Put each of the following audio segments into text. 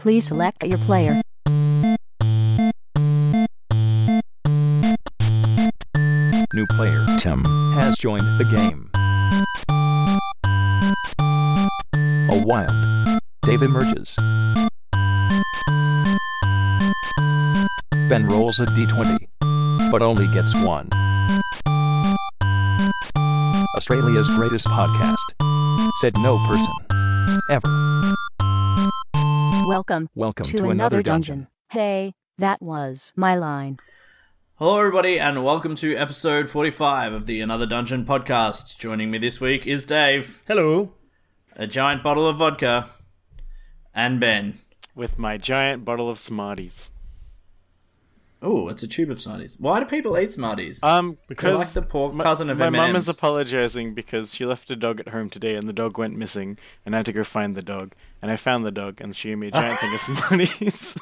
Please select your player. New player Tim has joined the game. A wild Dave emerges. Ben rolls a d20, but only gets one. Australia's greatest podcast. Said no person. Ever. Welcome Welcome to, to, another dungeon. dungeon. Hey, that was my line. Hello, everybody, and welcome to episode 45 of the Another Dungeon podcast. Joining me this week is Dave, Hello. a giant bottle of vodka, and Ben. With my giant bottle of Smarties. Oh, it's a tube of Smarties. Why do people eat Smarties? Um, They're because like the poor my- cousin of my M&Ms. mum is apologizing because she left a dog at home today and the dog went missing and I had to go find the dog and I found the dog and she gave me a giant thing of Smarties.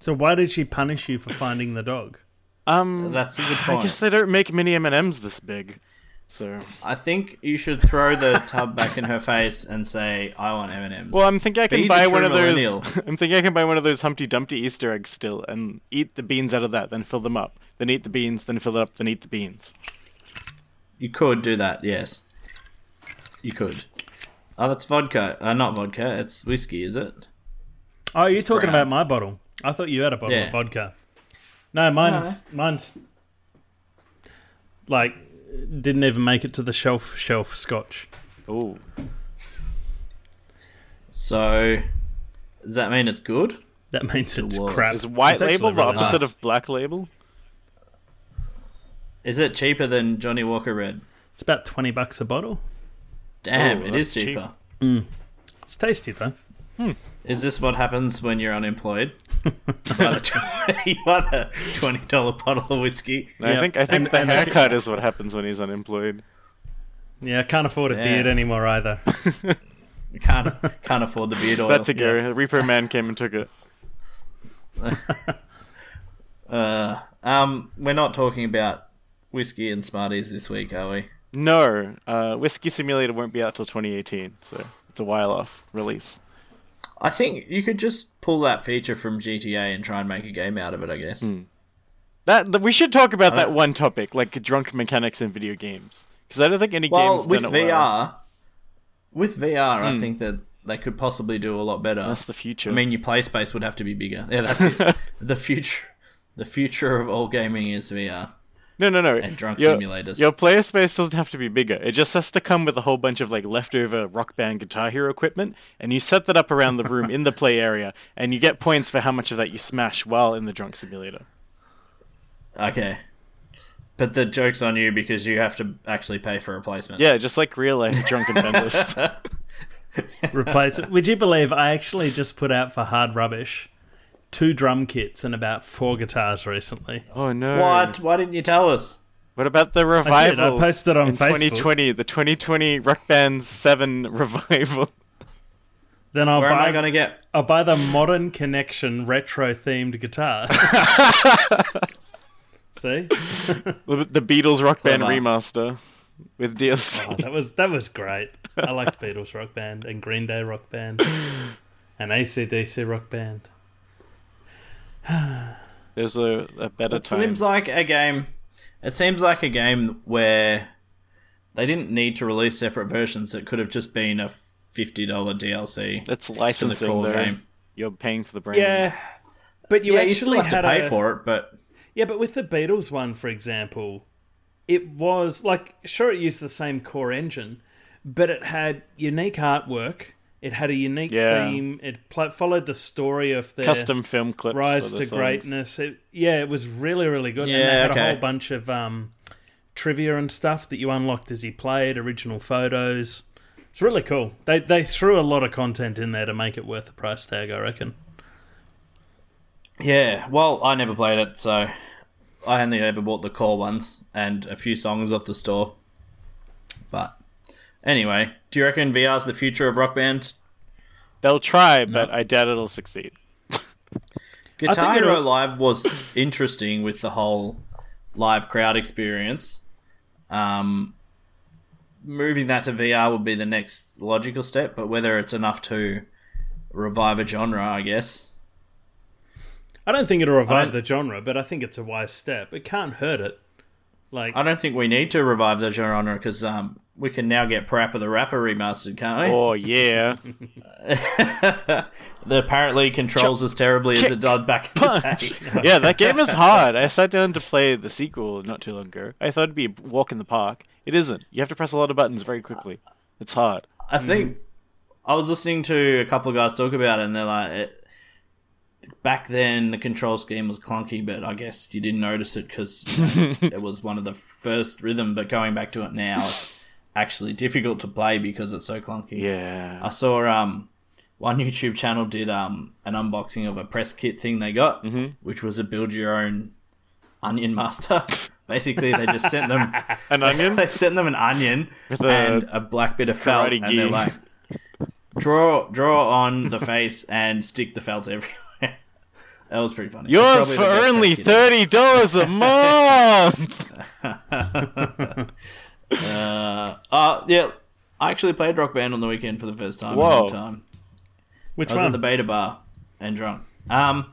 So why did she punish you for finding the dog? Um, That's a good I guess they don't make mini M and M's this big, so. I think you should throw the tub back in her face and say, "I want M&Ms." Well, I'm thinking I can the buy one of those. I'm thinking I can buy one of those Humpty Dumpty Easter eggs still, and eat the beans out of that, then fill them up, then eat the beans, then fill it up, then eat the beans. you could do that. Yes, you could. Oh, that's vodka. Uh, not vodka. It's whiskey. Is it? Oh, you're talking Brown. about my bottle. I thought you had a bottle Yeah. of vodka. No, mine's mine's like didn't even make it to the shelf shelf scotch. Oh. So, does that mean it's good? That means it's was. crap. Is white It's actually label the really opposite nice. of black label? Is it cheaper than Johnnie Walker Red? It's about twenty bucks a bottle. Damn, Oh, it is that's cheap. cheaper. Mm. It's tasty though. Is this what happens when you're unemployed? you buy the tw- you buy a twenty dollar bottle of whiskey. I Yep. think I think And- the and haircut is what happens when he's unemployed. Yeah, I can't afford a Yeah. beard anymore either. You can't can't afford the beard oil. That to go. The Reaper Man came and took it. Uh, um, we're not talking about whiskey and Smarties this week, are we? No, uh, Whiskey Simulator won't be out till 2018, so it's a while off release. I think you could just pull that feature from GTA and try and make a game out of it. I guess. Hmm. That, that we should talk about that one topic, like drunk mechanics in video games, because I don't think any Well, games with done it VR, well. with VR, I think that they could possibly do a lot better. That's the future. I mean, your play space would have to be bigger. Yeah, that's it. the future. The future of all gaming is VR. No, no, no. and drunk your, simulators. Your player space doesn't have to be bigger. It just has to come with a whole bunch of like leftover Rock Band Guitar Hero equipment, and you set that up around the room in the play area, and you get points for how much of that you smash while in the drunk simulator. Okay. But the joke's on you because you have to actually pay for a replacement. Yeah, just like real life drunken vendors. Replace it. Would you believe I actually just put out for hard rubbish two drum kits and about four guitars recently? Oh no! What? Why didn't you tell us? What about the I revival? did. I posted on in Facebook. 2020, the 2020 Rock Band Seven revival. Then I'll Where am buy I going to get? I'll buy the Modern Connection retro themed guitar. See, The, the Beatles Rock Band Clever. remaster with DLC. Oh, that was that was great. I liked Beatles Rock Band and Green Day Rock Band and ACDC Rock Band. There's a, a better It time. seems like a game. It seems like a game where they didn't need to release separate versions. It could have just been a fifty dollar DLC. That's to the core game. You're paying for the brand. Yeah, but you yeah, you still actually have to pay a, for it, but Yeah, but with the Beatles one, for example, it was like sure it used the same core engine, but it had unique artwork. It had a unique Yeah. theme. It pl- followed the story of their Custom film clips. rise to songs. greatness. It, yeah, it was really really good. and Yeah, they had okay. a whole bunch of um, trivia and stuff that you unlocked as you played. Original photos. It's really cool. They they threw a lot of content in there to make it worth the price tag. I reckon. yeah. Well, I never played it, so I only ever bought the core ones and a few songs off the store. But anyway, do you reckon VR is the future of Rock Band? They'll try, but I doubt it'll succeed. Guitar think Hero it'll- Live was interesting with the whole live crowd experience. Um, moving that to VR would be the next logical step, but whether it's enough to revive a genre, I guess. I don't think it'll revive the genre, but I think it's a wise step. It can't hurt it. Like I don't think we need to revive the genre because um, we can now get Parappa the Rapper remastered, can't we? Oh yeah. that apparently controls as terribly as it did back in the day. yeah, that game is hard. I sat down to play the sequel not too long ago. I thought it'd be a walk in the park. It isn't. You have to press a lot of buttons very quickly. It's hard. I think I was listening to a couple of guys talk about it, and they're like, it, back then the control scheme was clunky, but I guess you didn't notice it because it was one of the first rhythm. But going back to it now, it's actually difficult to play because it's so clunky. Yeah. I saw um one YouTube channel did um an unboxing of a press kit thing they got, which was a build your own onion master. Basically, they just sent them An onion? they sent them an onion With a and a black bit of felt, and they're like, draw draw on the face and stick the felt everywhere. that was pretty funny. Yours for probably the best only thirty dollars a month. Uh, uh, yeah, I actually played Rock Band on the weekend for the first time in a Whoa. long time. which I was one? at the beta bar and drunk. Um,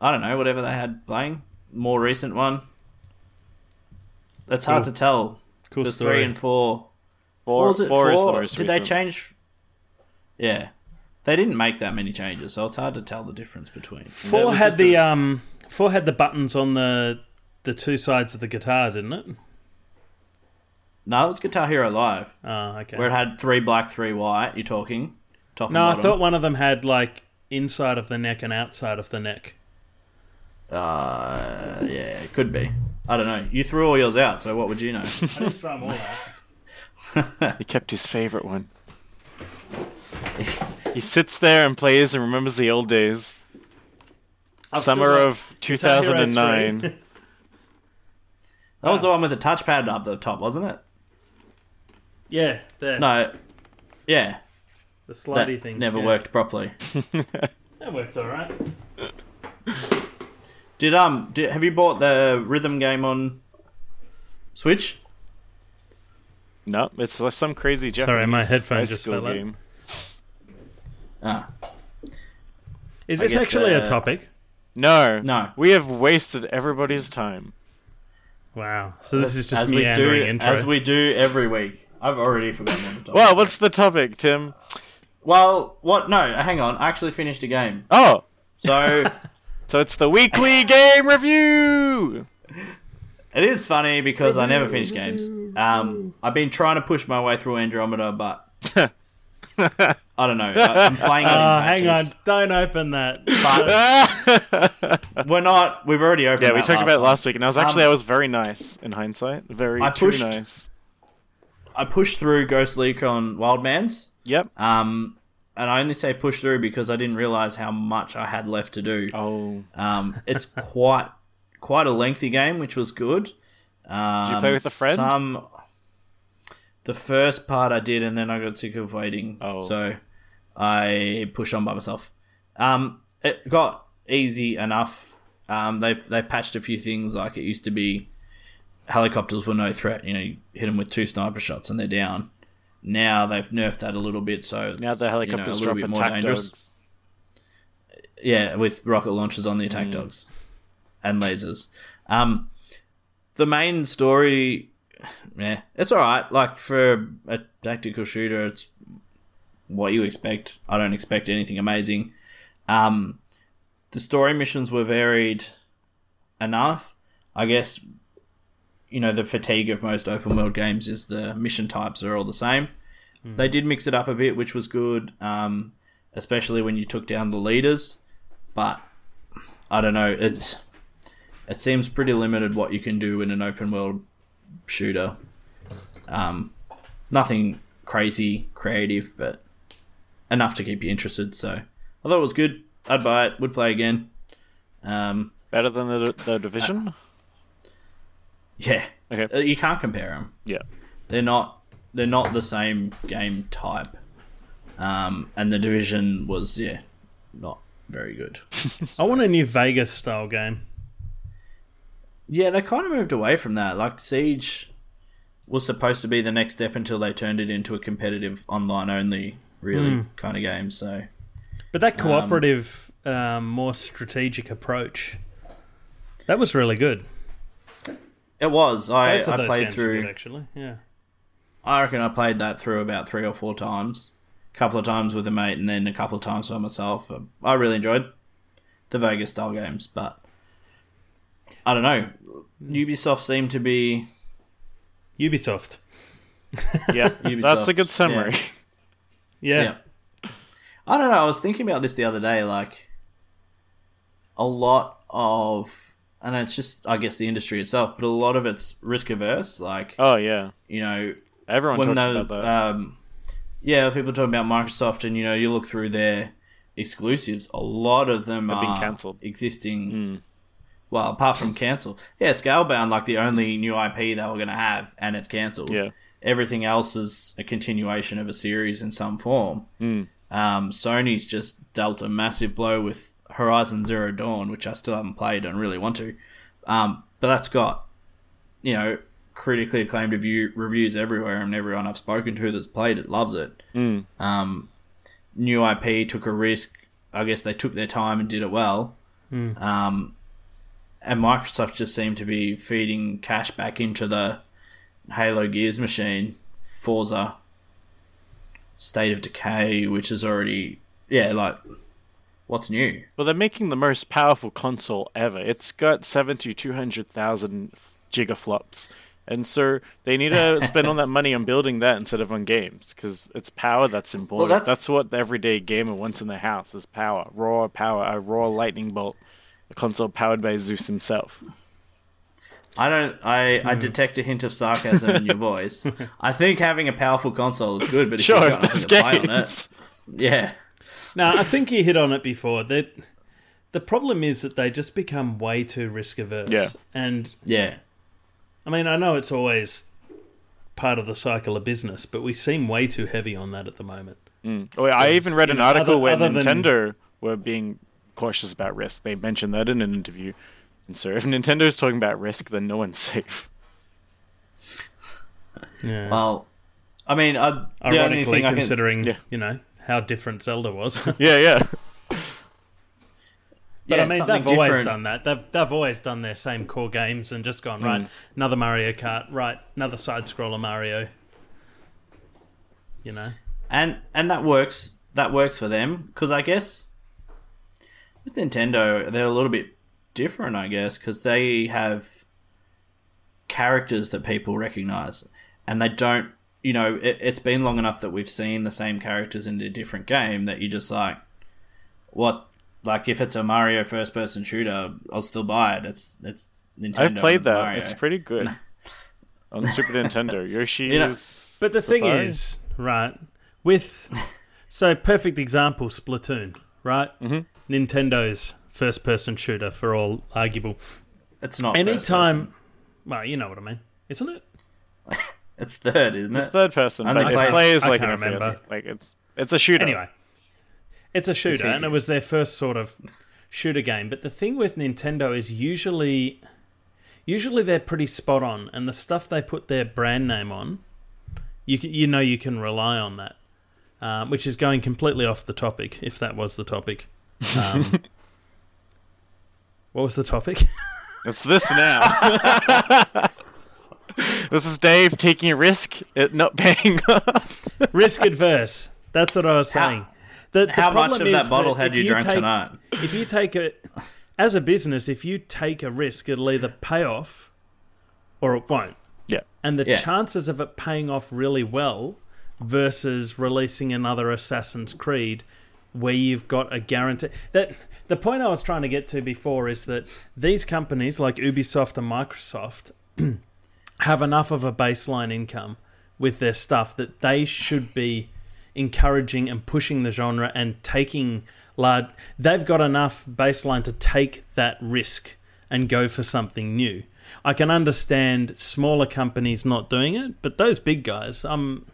I don't know, whatever they had playing. More recent one. That's hard Cool. to tell. cool The story. three and four. Four, What was it? four is the Four? most Did they recent. change? Yeah, they didn't make that many changes, so it's hard to tell the difference between. It Four was had just the a- um four had the buttons on the the two sides of the guitar, didn't it? No, it was Guitar Hero Live, Oh, okay. where it had three black, three white. You're talking top. no, and I bottom. thought one of them had like inside of the neck and outside of the neck. Uh, yeah, it could be. I don't know. You threw all yours out, so what would you know? I didn't throw them all out. He kept his favorite one. he sits there and plays and remembers the old days. Summer still got of 2009. that was the one with the touchpad up the top, wasn't it? Yeah, there. No. Yeah, the that thing never yeah. worked properly. That worked all right. Did um? Did, have you bought the rhythm game on Switch? no, it's like some crazy Japanese Sorry, my headphone just school fell out. Ah, Is this guess actually a topic? No, No. we have wasted everybody's time. Wow. So this is just as we meandering do, intro. as we do every week. I've already forgotten what the topic. Well, what's the topic, Tim? well, what? No, hang on. I actually finished a game. Oh, So so it's the weekly game review. it is funny because I never finish games. Um, I've been trying to push my way through Andromeda, but I don't know. I, I'm playing it. in Oh, hang batches. on! Don't open that. But we're not. We've already opened. Yeah, we that talked about it last week, and I was actually Um, I was very nice in hindsight. Very I too pushed- nice. I pushed through Ghost Recon Wildlands. Yep. Um, and I only say push through because I didn't realize how much I had left to do. Oh, Um, it's quite quite a lengthy game, which was good. Um, did you play with a friend? Some. The first part I did, and then I got sick of waiting, Oh. so I pushed on by myself. Um, it got easy enough. Um, they've they patched a few things, like it used to be helicopters were no threat. You know, you hit them with two sniper shots and they're down. Now they've nerfed that a little bit, so now the you know, helicopters a little drop bit more dangerous. dogs. Yeah, with rocket launchers on the attack dogs and lasers. Um, the main story, yeah, it's all right. Like for a tactical shooter, it's what you expect. I don't expect anything amazing. Um, the story missions were varied enough. I guess you know the fatigue of most open world games is the mission types are all the same. They did mix it up a bit, which was good, um, especially when you took down the leaders. But I don't know. It's it seems pretty limited what you can do in an open world shooter. Um, nothing crazy creative, but enough to keep you interested. So I thought it was good. I'd buy it. Would play again. Um, Better than the the division. Yeah, Okay. Uh, you can't compare them. Yeah. They're not. They're not the same game type. Um, and the division was yeah, not very good. I want a new Vegas style game. Yeah, they kind of moved away from that. Like Siege was supposed to be the next step until they turned it into a competitive online only really kind of game. So But that cooperative, um, more strategic approach, that was really good. It was. I, Both of I those played games were through. good, actually. Yeah. I reckon I played that through about three or four times. A couple of times with a mate, and then a couple of times by myself. I really enjoyed the Vegas style games, but I don't know. Ubisoft seemed to be Ubisoft. Yeah, Ubisoft, that's a good summary. Yeah. Yeah. I don't know. I was thinking about this the other day. Like, a lot of, and it's just, I guess, the industry itself, but a lot of it's risk averse. Like, Oh yeah, you know, everyone talks about that. um, yeah, people talk about Microsoft, and you know, you look through their exclusives. A lot of them Have been cancelled. existing. Mm. Well, apart from cancel, yeah, Scalebound, like the only new IP they were going to have, and it's cancelled. yeah, Everything else is a continuation of a series in some form. Mm. Um, Sony's just dealt a massive blow with Horizon Zero Dawn, which I still haven't played and really want to. Um, but that's got, you know, critically acclaimed review, reviews everywhere, and everyone I've spoken to that's played it loves it. Mm. Um, new IP took a risk. I guess they took their time and did it well. Um, and Microsoft just seemed to be feeding cash back into the Halo Gears machine, Forza, State of Decay, which is already yeah, like what's new? Well, they're making the most powerful console ever. It's got 70, 200,000 gigaflops. And so they need to spend all that money on building that instead of on games because it's power that's important. that's- that's... what the everyday gamer wants in their house is power, raw power, a raw lightning bolt, a console powered by Zeus himself. I don't. I, I hmm. detect a hint of sarcasm in your voice. I think having a powerful console is good, but if Sure, got nothing to play on it, yeah, No, I think you hit on it before. That the problem is that they just become way too risk averse. Yeah. And yeah, I mean, I know it's always part of the cycle of business, but we seem way too heavy on that at the moment. Mm. Oh, yeah, I even read you an know, article other- where other than- Nintendo were being cautious about risk. They mentioned that in an interview. And so if Nintendo is talking about risk, then no one's safe. Yeah. Well, I mean, I, the only Ironically, thing I can, considering Yeah. you know how different Zelda was. but Yeah, yeah. yeah, I mean, they've always done that. They've they've always done their same core games and just gone Hmm. right. Another Mario Kart, right? Another side scroller Mario. You know. and and that works. That works for them because I guess with Nintendo they're a little bit different. I guess because they have characters that people recognize, and they don't. You know, it, it's been long enough that we've seen the same characters in a different game that you just like, what? Like if it's a Mario first-person shooter, I'll still buy it. It's it's Nintendo. I've played it's that. Mario. It's pretty good. On Super Nintendo. Yoshi You know, is But the thing Safari. is, right, with so perfect example, Splatoon, right? Mm-hmm. Nintendo's first person shooter for all arguable. It's not first Anytime, person. well, you know what I mean, isn't it? It's third, isn't It's it? third person, I but don't it know. plays I like can't FPS. remember. Like it's it's a shooter. Anyway, it's a shooter, and it was their first sort of shooter game. But the thing with Nintendo is usually, usually they're pretty spot on, and the stuff they put their brand name on, you can, you know you can rely on that. Um, which is going completely off the topic, if that was the topic. Um, what was the topic? It's this now. this is Dave taking a risk, it not paying off. Risk adverse. That's what I was How- saying. The, the How much problem of is that bottle that had if you, drank take, tonight? if you take a as a business, if you take a risk, it'll either pay off or it won't. Yeah. And the Yeah. chances of it paying off really well versus releasing another Assassin's Creed where you've got a guarantee that the point I was trying to get to before is that these companies like Ubisoft and Microsoft have enough of a baseline income with their stuff that they should be encouraging and pushing the genre and taking large they've got enough baseline to take that risk and go for something new i can understand smaller companies not doing it but those big guys um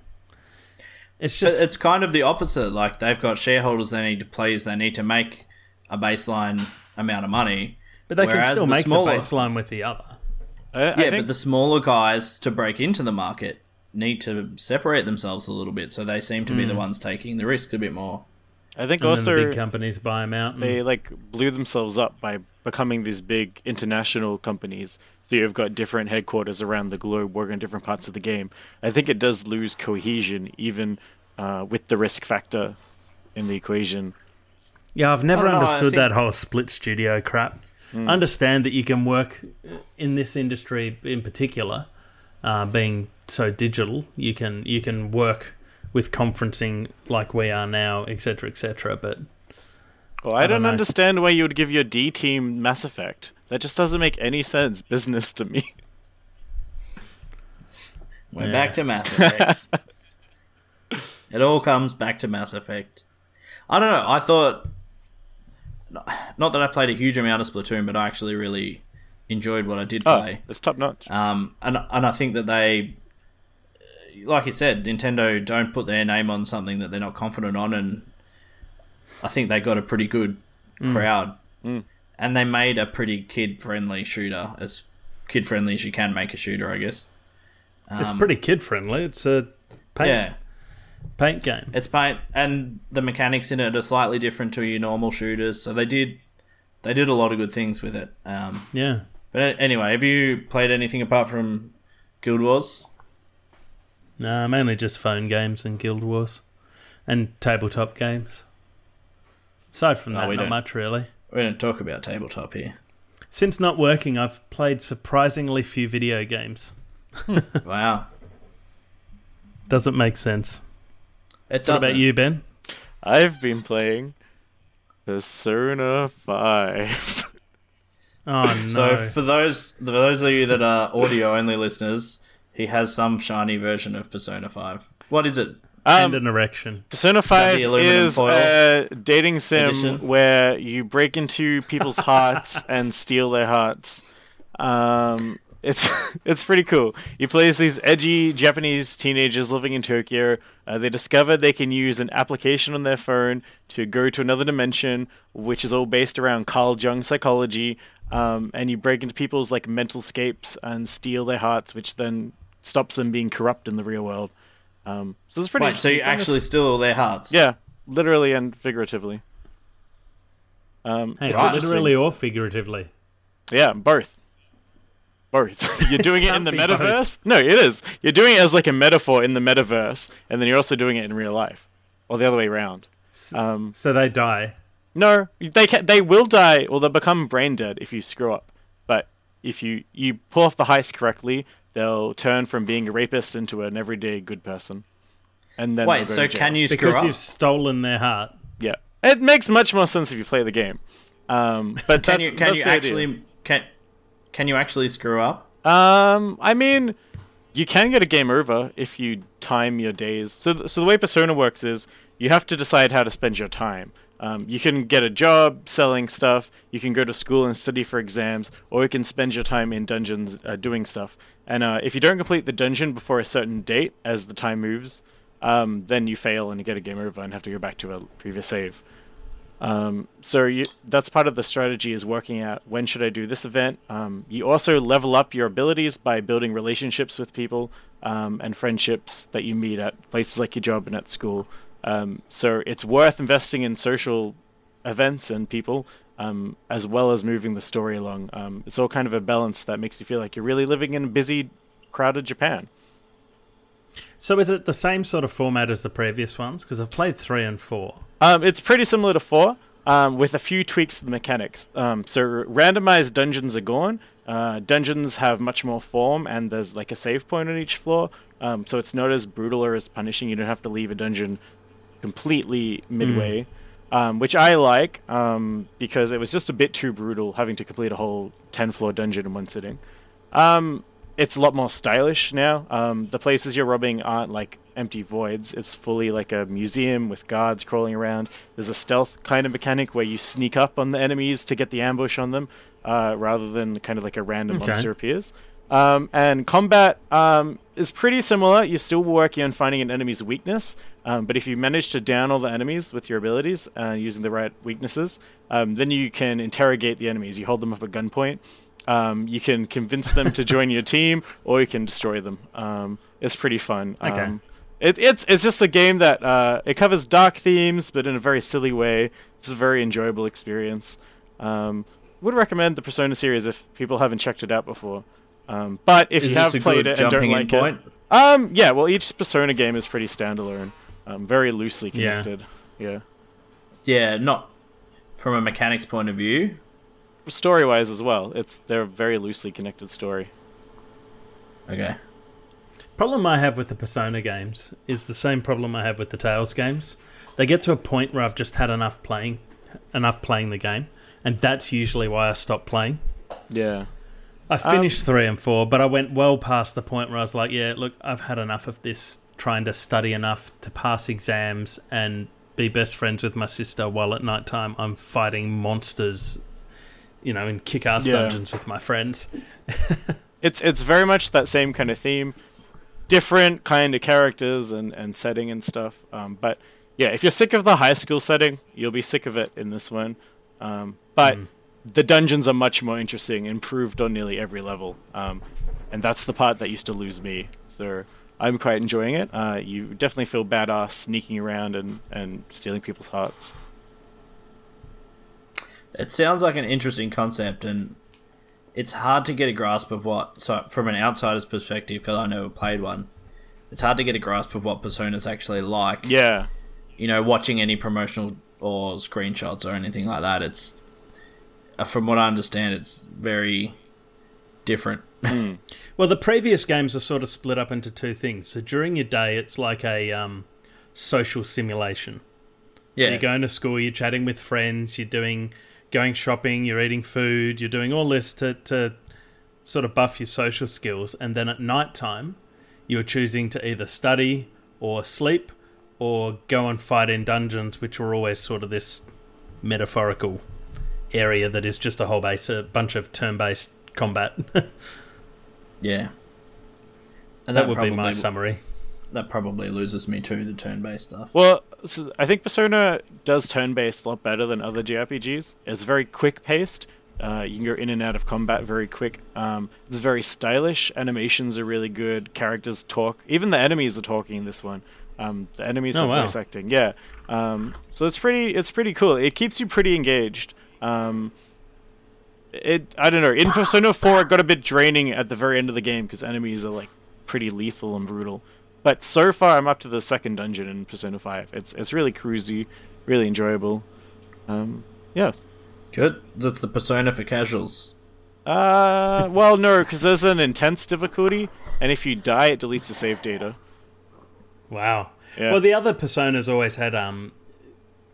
it's But just it's kind of the opposite. Like they've got shareholders they need to please. They need to make a baseline amount of money. but they can still the make smaller- the baseline with the other I, I Yeah, think but the smaller guys to break into the market need to separate themselves a little bit. So they seem to be Hmm. the ones taking the risk a bit more. I think and also then the big companies buy them out. And, they like blew themselves up by becoming these big international companies. So you've got different headquarters around the globe working on different parts of the game. I think it does lose cohesion even uh, with the risk factor in the equation. yeah, I've never I don't know, I understood think- that whole split studio crap. Hmm. Understand that you can work in this industry in particular, uh, being so digital. You can you can work with conferencing like we are now, etc., etc. But Well, I, don't don't understand why you would give your D team Mass Effect. That just doesn't make any sense business to me. We're Yeah. back to Mass Effect. it all comes back to Mass Effect. I don't know. I thought, not that I played a huge amount of Splatoon, but I actually really enjoyed what I did Oh, play. it's top notch. Um, and and I think that they, like you said, Nintendo don't put their name on something that they're not confident on, and I think they got a pretty good crowd, and they made a pretty kid friendly shooter, as kid friendly as you can make a shooter, I guess. it's Um, pretty kid friendly. It's a paint Yeah, paint game. it's paint, and the mechanics in it are slightly different to your normal shooters, so they did they did a lot of good things with it. Um, Yeah. but anyway, have you played anything apart from Guild Wars? No, mainly just phone games and Guild Wars, and tabletop games. Aside from Oh, that, we not don't- much really. We don't talk about tabletop here. Since not working, I've played surprisingly few video games. Wow, Doesn't make sense. It What doesn't. about you, Ben? I've been playing Persona 5. Oh no! So for those for those of you that are audio only listeners, he has some shiny version of Persona Five. What is it? and Um, an erection. Persona 5 aluminum is foil a dating sim edition? where you break into people's hearts and steal their hearts. Um, it's it's pretty cool. You play as these edgy Japanese teenagers living in Tokyo. Uh, they discover they can use an application on their phone to go to another dimension, which is all based around Carl Jung psychology. Um, and you break into people's like mental scapes and steal their hearts, which then stops them being corrupt in the real world. Um, so it's pretty. Wait, so you interesting. actually steal all their hearts? Yeah, literally and figuratively. Um, Hey, it's right. literally or figuratively. Yeah, both. Both. You're doing it in the be metaverse? No, it is. You're doing it as like a metaphor in the metaverse, and then you're also doing it in real life, or the other way around. Um, So they die. no, they can, they will die, or they'll become brain dead if you screw up. But if you you pull off the heist correctly, they'll turn from being a rapist into an everyday good person. And then Wait, so can you screw Because up? you've stolen their heart. Yeah, it makes much more sense if you play the game. Um, but Can that's, you can you actually can can you actually screw up? Um, I mean, you can get a game over if you time your days. So, th- so the way Persona works is you have to decide how to spend your time. Um, you can get a job selling stuff. You can go to school and study for exams, or you can spend your time in dungeons uh, doing stuff. And uh, if you don't complete the dungeon before a certain date, as the time moves, um, then you fail and you get a game over and have to go back to a previous save. Um, so you, that's part of the strategy is working out when should I do this event. Um, you also level up your abilities by building relationships with people um, and friendships that you meet at places like your job and at school. Um, so it's worth investing in social events and people um, as well as moving the story along. Um, it's all kind of a balance that makes you feel like you're really living in a busy, crowded Japan. So is it the same sort of format as the previous ones? Because I've played three and four. Um, it's pretty similar to four, um, with a few tweaks to the mechanics. Um, so randomized dungeons are gone. Uh, dungeons have much more form, and there's like a save point on each floor. Um, so it's not as brutal or as punishing. You don't have to leave a dungeon completely midway, um, which I like um, because it was just a bit too brutal having to complete a whole ten floor dungeon in one sitting. Um, it's a lot more stylish now. Um, the places you're robbing aren't like empty voids. It's fully like a museum with guards crawling around. There's a stealth kind of mechanic where you sneak up on the enemies to get the ambush on them, uh, rather than kind of like a random Okay. monster appears. Um, and combat um, is pretty similar. You're still working on finding an enemy's weakness, um, but if you manage to down all the enemies with your abilities uh, using the right weaknesses, um, then you can interrogate the enemies. You hold them up at gunpoint. Um, you can convince them to join your team, or you can destroy them. Um, it's pretty fun. Okay. Um, it, it's it's just a game that uh, it covers dark themes, but in a very silly way. It's a very enjoyable experience. Um, would recommend the Persona series if people haven't checked it out before. Um, but if Is you have played it and don't like point? it, um, yeah, well, each Persona game is pretty standalone, um, very loosely connected. Yeah. connected. Yeah, Yeah, not from a mechanics point of view. Story wise as well. It's they're a very loosely connected story. Okay. Problem I have with the Persona games is the same problem I have with the Tales games. They get to a point where I've just had enough playing, enough playing the game, and that's usually why I stop playing. Yeah. I finished three and four, but I went well past the point where I was like, "Yeah, look, I've had enough of this. Trying to study enough to pass exams and be best friends with my sister, while at night time I'm fighting monsters, you know, in kick-ass Yeah. dungeons with my friends." it's it's very much that same kind of theme, different kind of characters and, and setting and stuff. Um, but yeah, if you're sick of the high school setting, you'll be sick of it in this one. Um, but the dungeons are much more interesting, improved on nearly every level, um, and that's the part that used to lose me. So I'm quite enjoying it. Uh, you definitely feel badass sneaking around and, and stealing people's hearts. It sounds like an interesting concept, and it's hard to get a grasp of what. So, from an outsider's perspective, because I never played one, it's hard to get a grasp of what Persona's actually like. Yeah, You know, watching any promotional or screenshots or anything like that, it's uh, from what I understand, it's very different. Well, the previous games are sort of split up into two things. So during your day, it's like a um, social simulation. yeah, you're going to school, you're chatting with friends, you're doing going shopping, you're eating food, you're doing all this to, to sort of buff your social skills. And then at night time, you're choosing to either study or sleep or go and fight in dungeons, which are always sort of this metaphorical area that is just a whole base, a bunch of turn based combat. yeah. And that would be my probably- summary. That probably loses me too. The turn-based stuff. Well, so I think Persona does turn-based a lot better than other JRPGs. It's very quick-paced. Uh, you can go in and out of combat very quick. Um, it's very stylish. Animations are really good. Characters talk. Even the enemies are talking in this one. Um, the enemies Oh, have wow. voice acting. Yeah. Um, so it's pretty. It's pretty cool. It keeps you pretty engaged. Um, it. I don't know. In Persona Four, it got a bit draining at the very end of the game because enemies are like pretty lethal and brutal. But so far, I'm up to the second dungeon in Persona Five. It's it's really cruisy, really enjoyable. Um, yeah. Good. That's the Persona for casuals. Uh, well, no, because there's an intense difficulty, and if you die, it deletes the save data. Wow. Yeah. Well, the other personas always had um,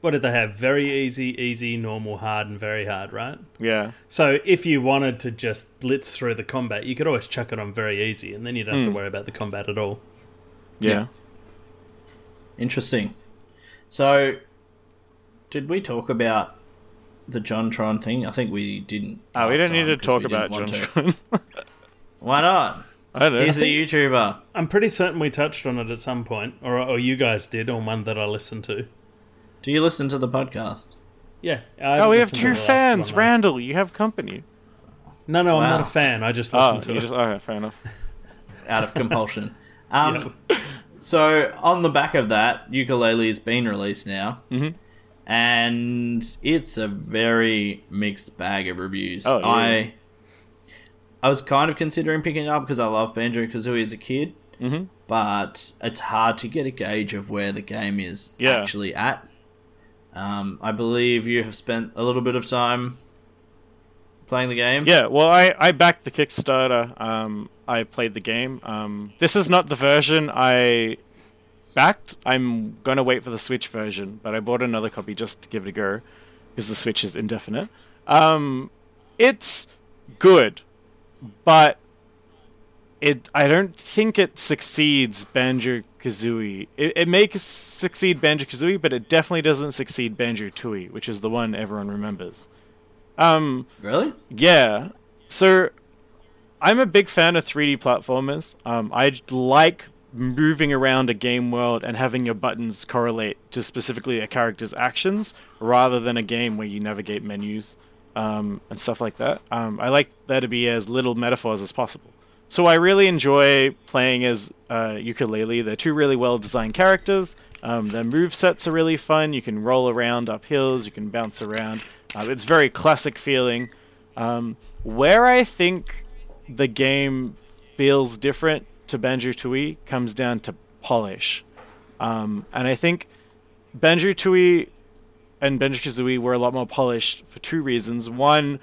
what did they have? Very easy, easy, normal, hard, and very hard, right? Yeah. So if you wanted to just blitz through the combat, you could always chuck it on very easy, and then you don't have to worry about the combat at all. Yeah. Interesting. So, did we talk about the JonTron thing? I think we didn't. Oh, we don't need to talk about John. Tron. Why not? I don't know. He's a YouTuber. I'm pretty certain we touched on it at some point, or or you guys did on one that I listened to. Do you listen to the podcast? Yeah. Oh, we have two fans. one. Randall, you have company. No, no, I'm not a fan. I just Oh, listened to you it. just okay, fair enough. Out of compulsion. Um, So, on the back of that, Yooka-Laylee has been released now. Mhm. And it's a very mixed bag of reviews. Oh, yeah. I I was kind of considering picking it up because I love Banjo Kazooie as a kid. Mhm. But it's hard to get a gauge of where the game is Yeah. actually at. Um, I believe you have spent a little bit of time playing the game. Yeah, well, I, I backed the Kickstarter. Um, I played the game. Um, this is not the version I backed. I'm gonna wait for the Switch version, but I bought another copy just to give it a go because the Switch is indefinite. Um, it's good, but it I don't think it succeeds Banjo Kazooie. It, it may succeed Banjo Kazooie, but it definitely doesn't succeed Banjo Tooie, which is the one everyone remembers. Um, Really? yeah. So I'm a big fan of 3D platformers. Um, I like moving around a game world and having your buttons correlate to specifically a character's actions rather than a game where you navigate menus um, and stuff like that. Um, I like there to be as little metaphors as possible. so I really enjoy playing as uh, Yooka-Laylee. They're two really well designed characters. Um, their move sets are really fun. You can roll around up hills. You can bounce around. Uh, it's very classic feeling. Um, where I think the game feels different to Banjo Tooie comes down to polish, um, and I think Banjo Tooie and Banjo Kazooie were a lot more polished for two reasons. One,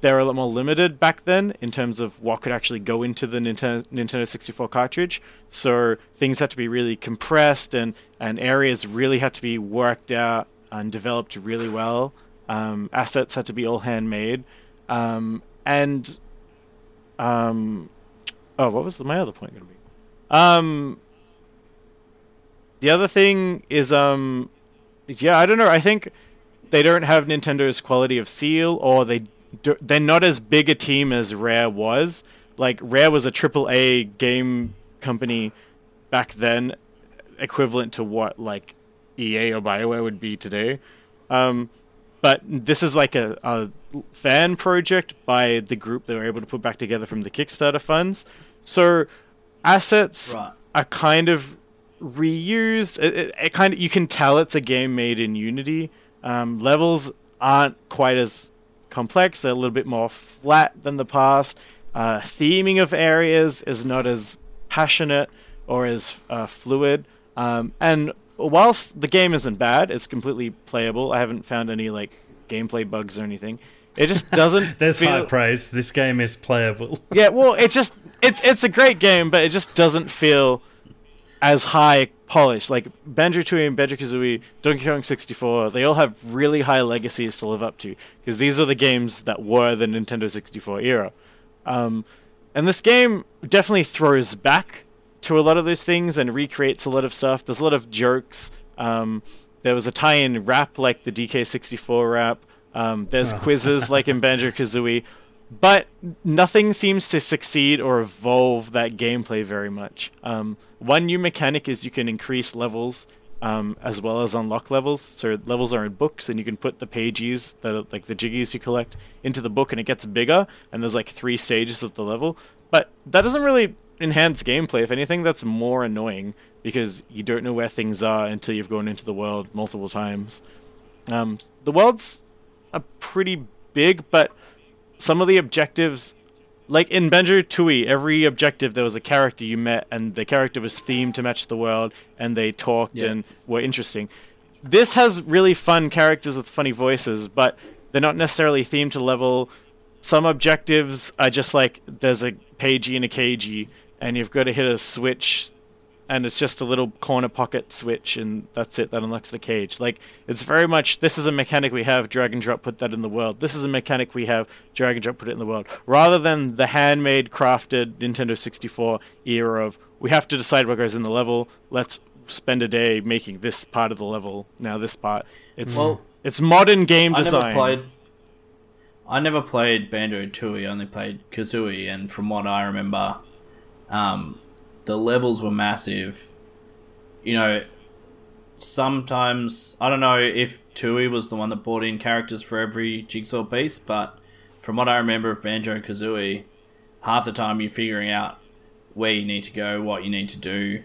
they were a lot more limited back then in terms of what could actually go into the Nintendo, Nintendo 64 cartridge. So things had to be really compressed, and and areas really had to be worked out and developed really well. Um, assets had to be all handmade, um, and um, oh, what was my other point going to be? Um, the other thing is um, yeah, I don't know. I think they don't have Nintendo's quality of seal, or they do, they're not as big a team as Rare was. Like Rare was a triple A game company back then, equivalent to what like EA or Bioware would be today. Um, but this is like a, a fan project by the group they were able to put back together from the Kickstarter funds. So assets Right. are kind of reused. It, it, it kind of you can tell it's a game made in Unity. Um, levels aren't quite as complex; they're a little bit more flat than the past. Uh, theming of areas is not as passionate or as uh, fluid. Um, and whilst the game isn't bad, it's completely playable. I haven't found any like gameplay bugs or anything. It just doesn't. There's feel- high praise. This game is playable. yeah, well, it just it's it's a great game, but it just doesn't feel as high polished. Like Banjo Tooie and Banjo Kazooie, Donkey Kong 64, they all have really high legacies to live up to because these are the games that were the Nintendo 64 era. Um, and this game definitely throws back to a lot of those things and recreates a lot of stuff. There's a lot of jokes. Um, there was a tie-in rap like the DK64 rap. Um, there's quizzes like in Banjo Kazooie, but nothing seems to succeed or evolve that gameplay very much. Um, one new mechanic is you can increase levels um, as well as unlock levels. So levels are in books, and you can put the pages, the like the jiggies you collect, into the book, and it gets bigger. And there's like three stages of the level, but that doesn't really enhance gameplay. If anything, that's more annoying because you don't know where things are until you've gone into the world multiple times. Um, the worlds are pretty big, but some of the objectives, like in Banjo Tooie, every objective there was a character you met, and the character was themed to match the world, and they talked Yeah. and were interesting. This has really fun characters with funny voices, but they're not necessarily themed to level. Some objectives are just like there's a pagey and a cagey, and you've got to hit a switch and it's just a little corner pocket switch and that's it that unlocks the cage like it's very much this is a mechanic we have drag and drop put that in the world this is a mechanic we have drag and drop put it in the world rather than the handmade crafted nintendo 64 era of we have to decide what goes in the level let's spend a day making this part of the level now this part it's Well, it's modern game I design never played. I never played Banjo Tooie. I only played Kazooie, and from what I remember, um, the levels were massive. You know, sometimes I don't know if Tooie was the one that brought in characters for every jigsaw piece, but from what I remember of Banjo Kazooie, half the time you're figuring out where you need to go, what you need to do.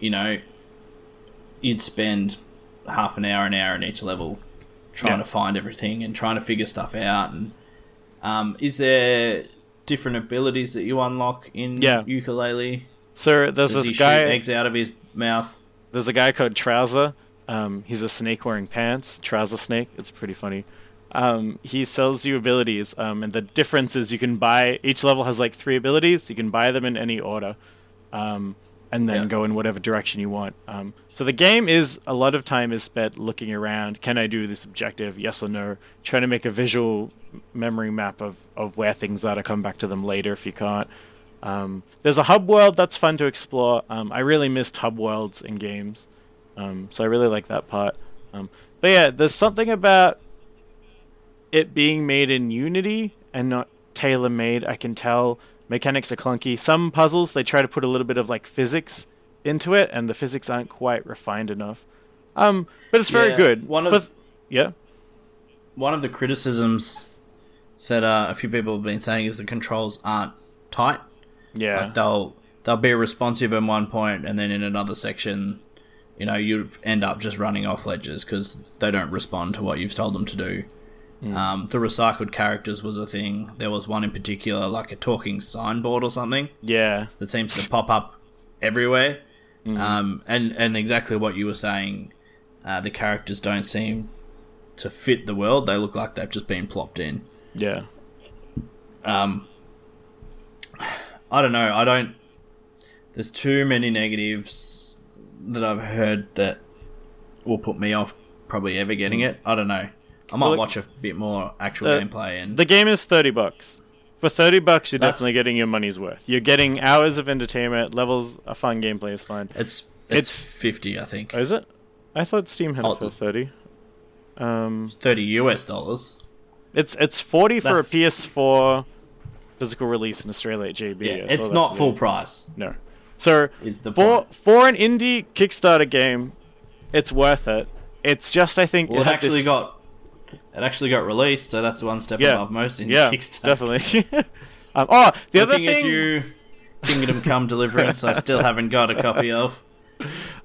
You know, you'd spend half an hour, an hour in each level trying Yeah. to find everything and trying to figure stuff out. And um, is there different abilities that you unlock in Yeah. Yooka-Laylee? so there's Does this guy eggs out of his mouth? There's a guy called Trowzer. Um, he's a snake wearing pants, trouser snake. It's pretty funny. Um, he sells you abilities, um, and the difference is you can buy. Each level has like three abilities. You can buy them in any order, um, and then Yeah. go in whatever direction you want. Um, so the game is a lot of time is spent looking around. Can I do this objective? Yes or no? Trying to make a visual memory map of, of where things are to come back to them later if you can't. Um, there's a hub world that's fun to explore. Um, I really missed hub worlds in games, um, so I really like that part. Um, but yeah, there's something about it being made in Unity and not tailor made. I can tell mechanics are clunky. Some puzzles they try to put a little bit of like physics into it, and the physics aren't quite refined enough. Um, but it's very Yeah, good. one of- yeah, One of the criticisms that uh, a few people have been saying is the controls aren't tight. Yeah. Like they'll they'll be responsive in one point, and then in another section, you know, you end up just running off ledges because they don't respond to what you've told them to do. Um, the recycled characters was a thing. There was one in particular, like a talking signboard or something, yeah. that seems to pop up everywhere. Um, and and exactly what you were saying, uh, the characters don't seem to fit the world. They look like they've just been plopped in. Yeah. Um, I don't know. I don't. There's too many negatives that I've heard that will put me off probably ever getting it. I don't know. I might watch a bit more actual the- gameplay and The game is 30 bucks. For 30 bucks, you're That's- definitely getting your money's worth. You're getting hours of entertainment, levels a fun, gameplay is fine. it's it's, it's- fifty, I think, Oh, is it? I thought Steam had Oh. it for 30. Um, thirty US dollars. it's it's 40 for That's- a PS4 physical release in Australia at JB. Yeah, it's not today. full price. No. So Is the for point. for an indie Kickstarter game, it's worth it. It's just I think Well, it actually this- got it actually got released, so that's the one step Yeah. above most in yeah Kickstarter. definitely. um, oh, the other thing. at you, Kingdom Come Deliverance, I still haven't got a copy of.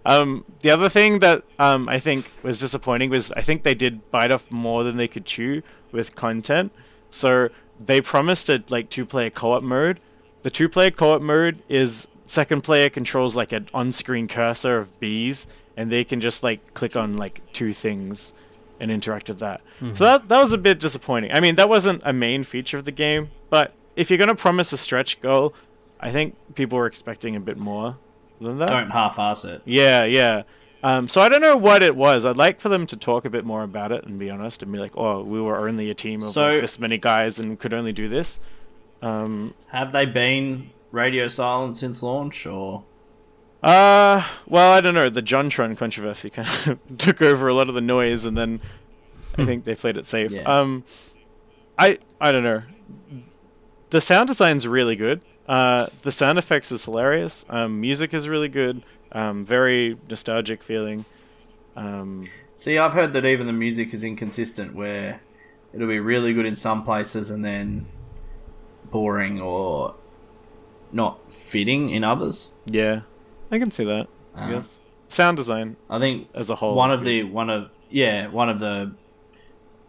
Um, the other thing that um, I think was disappointing was I think they did bite off more than they could chew with content. So they promised a like two player co op mode. The two player co op mode is second player controls like an on screen cursor of bees, and they can just like click on like two things and interact with that. So that that was a bit disappointing. I mean, that wasn't a main feature of the game, but if you're gonna promise a stretch goal, I think people were expecting a bit more than that. Don't half-ass it. Yeah, yeah. Um, so I don't know what it was. I'd like for them to talk a bit more about it and be honest and be like, "Oh, we were only a team of So- like, this many guys and could only do this." Um, Have they been radio silent since launch, or uh, well, I don't know. The JonTron controversy kind of took over a lot of the noise, and then I think they played it safe. Yeah. Um, I I don't know. The sound design's really good. Uh, the sound effects is hilarious. Um, music is really good. Um, very nostalgic feeling. Um, See, I've heard that even the music is inconsistent, where it'll be really good in some places and then boring or not fitting in others. Yeah, I can see that. Uh, sound design I think as a whole. one of good. the one of yeah one of the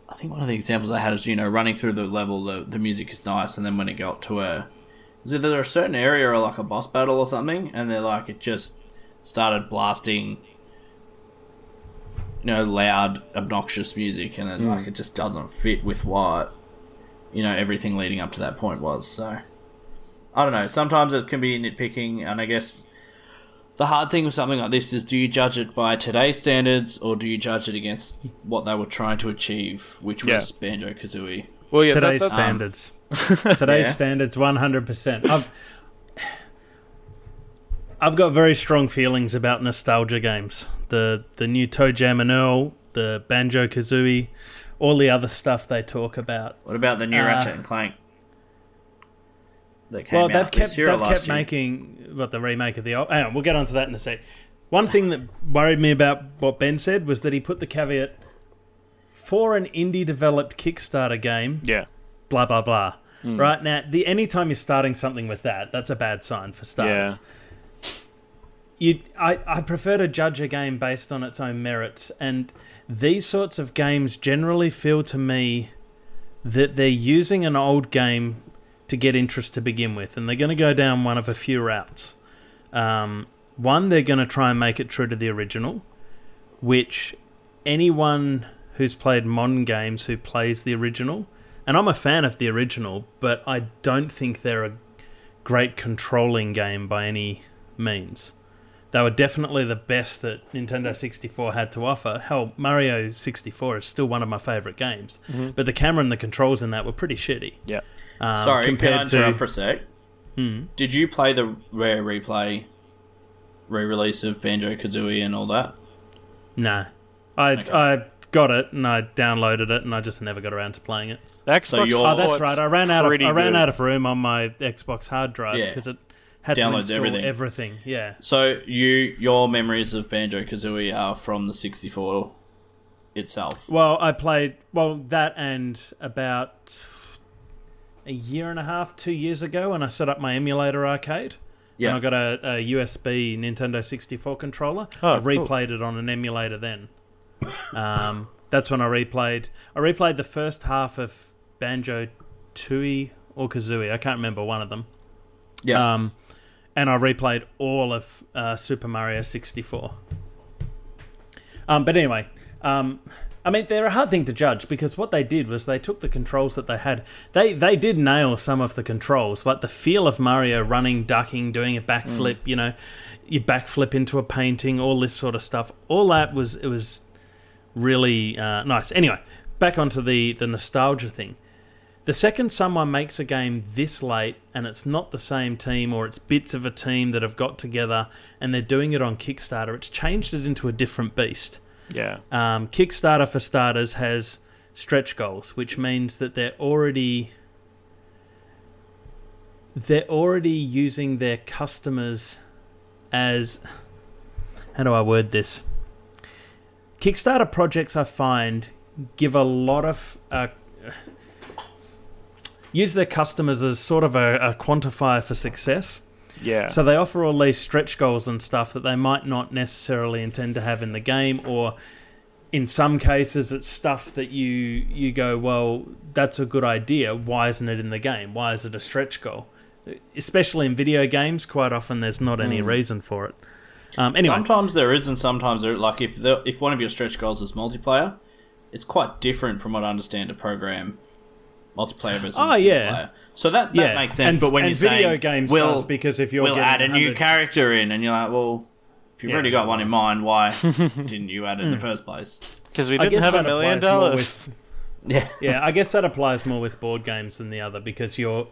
I think one of the examples I had is you know running through the level the the music is nice and then when it got to a is it there a certain area or like a boss battle or something and they're like it just started blasting you know loud obnoxious music and it's like it just doesn't fit with what you know everything leading up to that point was so I don't know sometimes it can be nitpicking and I guess the hard thing with something like this is do you judge it by today's standards or do you judge it against what they were trying to achieve, which Yeah. was Banjo Kazooie? well, yeah, Today's that's- standards. Today's Yeah. standards, one hundred percent. I've I've got very strong feelings about nostalgia games. The the new ToeJam and Earl, the Banjo Kazooie, all the other stuff they talk about. What about the new Uh, Ratchet and Clank? That came Well, out they've kept this year they've kept year? making what the remake of the old. Hang on, we'll get onto that in a sec. One thing that worried me about what Ben said was that he put the caveat for an indie developed Kickstarter game. yeah, Blah blah blah. Hmm. Right now, the anytime you're starting something with that, that's a bad sign for starters. You, I, I prefer to judge a game based on its own merits, and these sorts of games generally feel to me that they're using an old game to get interest to begin with, and they're going to go down one of a few routes. Um, one, they're going to try and make it true to the original, which anyone who's played modern games who plays the original, and I'm a fan of the original, but I don't think they're a great controlling game by any means. They were definitely the best that Nintendo 64 had to offer. Hell, Mario 64 is still one of my favorite games, but the camera and the controls in that were pretty shitty. yeah. Um, Sorry, can I compared interrupt to for a sec? Hmm. Did you play the rare replay re-release of Banjo Kazooie and all that? no, I Okay. I got it and I downloaded it and I just never got around to playing it. The Xbox So Oh, that's right. I ran out of I ran good. out of room on my Xbox hard drive Yeah. because it had to Downloads install everything. everything. Yeah. So you your memories of Banjo Kazooie are from the 64 itself. Well, I played well that and about a year and a half, two years ago, when I set up my emulator arcade. Yeah. And I got a, a USB Nintendo 64 controller. Oh, I cool. replayed it on an emulator then. Um, that's when I replayed. I replayed the first half of Banjo Tooie or Kazooie. I can't remember one of them. Yeah. Um, and I replayed all of uh, Super Mario 64. Um, but anyway, um, I mean, they're a hard thing to judge because what they did was they took the controls that they had. They they did nail some of the controls, like the feel of Mario running, ducking, doing a backflip. You know, you backflip into a painting, all this sort of stuff. All that was it was really uh, nice. Anyway, back onto the the nostalgia thing. The second someone makes a game this late and it's not the same team or it's bits of a team that have got together and they're doing it on Kickstarter, it's changed it into a different beast. Yeah. Um, Kickstarter, for starters, has stretch goals, which means that they're already they're already using their customers as how do I word this? Kickstarter projects, I find, give a lot of uh, use their customers as sort of a, a quantifier for success. Yeah. So they offer all these stretch goals and stuff that they might not necessarily intend to have in the game, or in some cases, it's stuff that you you go, well, that's a good idea. Why isn't it in the game? Why is it a stretch goal? Especially in video games, quite often there's not any reason for it. Um, anyway, Sometimes there is, and sometimes there. Like if the, if one of your stretch goals is multiplayer, it's quite different from what I understand to program multiplayer versus Oh, single yeah. player. So that, that yeah, makes sense. And, but when you're video saying games we'll, does because if you're we'll add a new character in, and you're like, well, if you've Yeah. already got one in mind, why didn't you add it in the hmm. first place? Because we didn't have a million dollars. with- Yeah, Yeah, I guess that applies more with board games than the other because your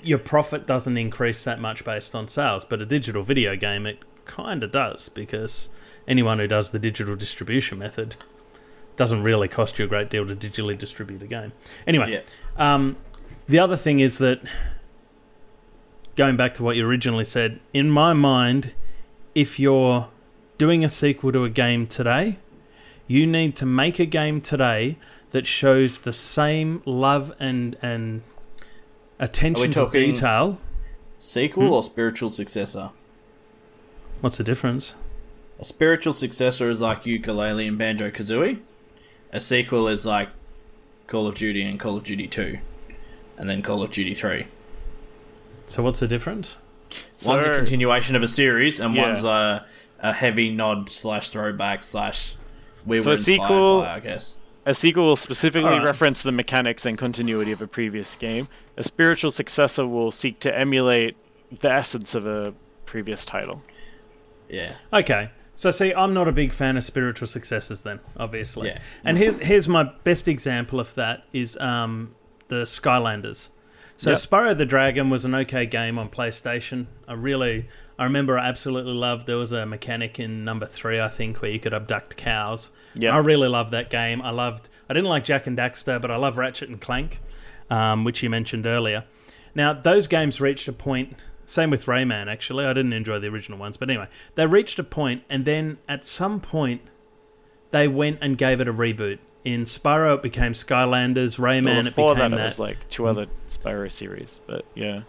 your profit doesn't increase that much based on sales, but a digital video game it kind of does because anyone who does the digital distribution method doesn't really cost you a great deal to digitally distribute a game. Anyway, yeah. um, the other thing is that going back to what you originally said, in my mind, if you're doing a sequel to a game today, you need to make a game today that shows the same love and and attention to detail. Sequel Hmm? or spiritual successor? What's the difference? A spiritual successor is like Yooka-Laylee and banjo kazooie. A sequel is like Call of Duty and Call of Duty Two, and then Call of Duty Three. So what's the difference? one's a continuation of a series, and Yeah. one's a, a heavy nod slash throwback slash we So were a inspired sequel- by, I guess. A sequel will specifically Alright. reference the mechanics and continuity of a previous game. A spiritual successor will seek to emulate the essence of a previous title. Yeah, Okay. So see, I'm not a big fan of spiritual successors then, obviously. Yeah. And here's here's my best example of that is um, the Skylanders. So Yep. Spyro the Dragon was an okay game on PlayStation. I really I remember I absolutely loved there was a mechanic in number 3 I think where you could abduct cows. Yeah. I really loved that game. I loved I didn't like Jak and Daxter, but I love Ratchet and Clank, um, which you mentioned earlier. Now, those games reached a point. Same with Rayman, actually. I didn't enjoy the original ones, but anyway, they reached a point, and then at some point, they went and gave it a reboot. In Spyro, it became Skylanders. Rayman, Well, it before became that, that. it was like two other Spyro series, but yeah.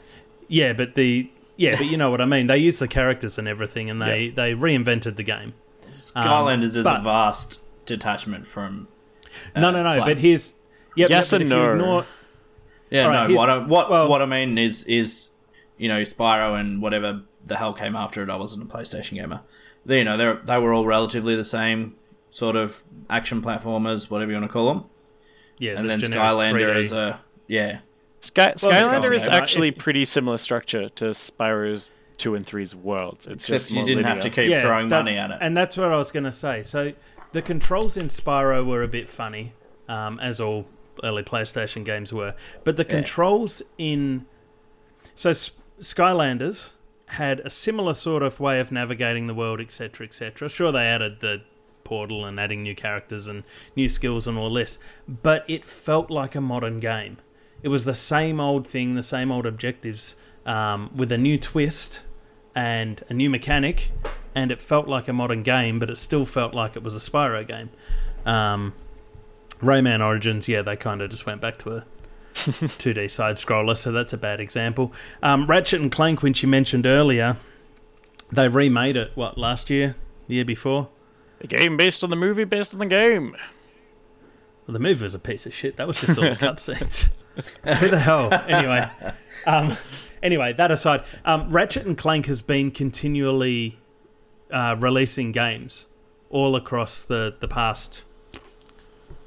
yeah, but the yeah, but you know what I mean. They used the characters and everything, and they they reinvented the game. Skylanders is a vast detachment from. uh, no, no, no. Black- But here's yep, Yes yep, but and no. ignore- yeah, alright, no. What I, what well- what I mean is is you know Spyro and whatever the hell came after it. I wasn't a PlayStation gamer. They, you know, they they were all relatively the same sort of action platformers, whatever you want to call them. yeah, and the then Skylander 3D. is a yeah. Sky- Well, Skylander okay, is right, actually if- pretty similar structure to Spyro's 2 and 3's worlds. It's Except just you more didn't have to linear. keep throwing that- money at it. And that's what I was going to say. So the controls in Spyro were a bit funny, um, as all early PlayStation games were. But the Yeah. controls in so S- Skylanders had a similar sort of way of navigating the world, etc., etc. Sure, they added the portal and adding new characters and new skills and all this, but it felt like a modern game. It was the same old thing, the same old objectives, um, with a new twist and a new mechanic, and it felt like a modern game, but it still felt like it was a Spyro game. Um, Rayman Origins, yeah, they kind of just went back to a 2D side scroller, so that's a bad example. Um, Ratchet and Clank, which you mentioned earlier, they remade it. What last year, the year before? A game based on the movie, based on the game. Well, the movie was a piece of shit. That was just all the cutscenes. Who the hell? Anyway, um, anyway, that aside, um, Ratchet and Clank has been continually uh, releasing games all across the the past.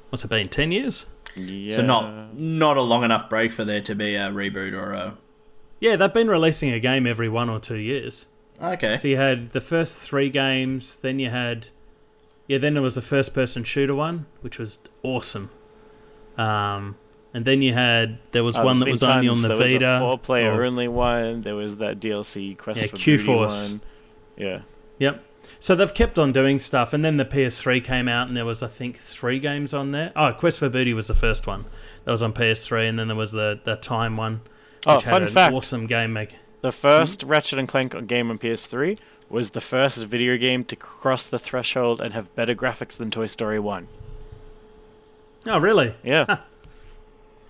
What's it been? Ten years? Yeah. So not not a long enough break for there to be a reboot or a. Yeah, they've been releasing a game every one or two years. Okay. So you had the first three games, then you had, yeah, then there was the first person shooter one, which was awesome. Um, and then you had there was Oh, one that been was only on the there Vita. Four-player or- only one. There was that DLC Quest Yeah, for Q Booty Force. Yeah. Yep. So they've kept on doing stuff, and then the PS3 came out, and there was I think three games on there. Oh, Quest for Booty was the first one that was on PS3, and then there was the the Time one, which Oh, had fun an fact. awesome game make. The first Ratchet and Clank game on PS3 was the first video game to cross the threshold and have better graphics than Toy Story 1. Oh, really? Yeah.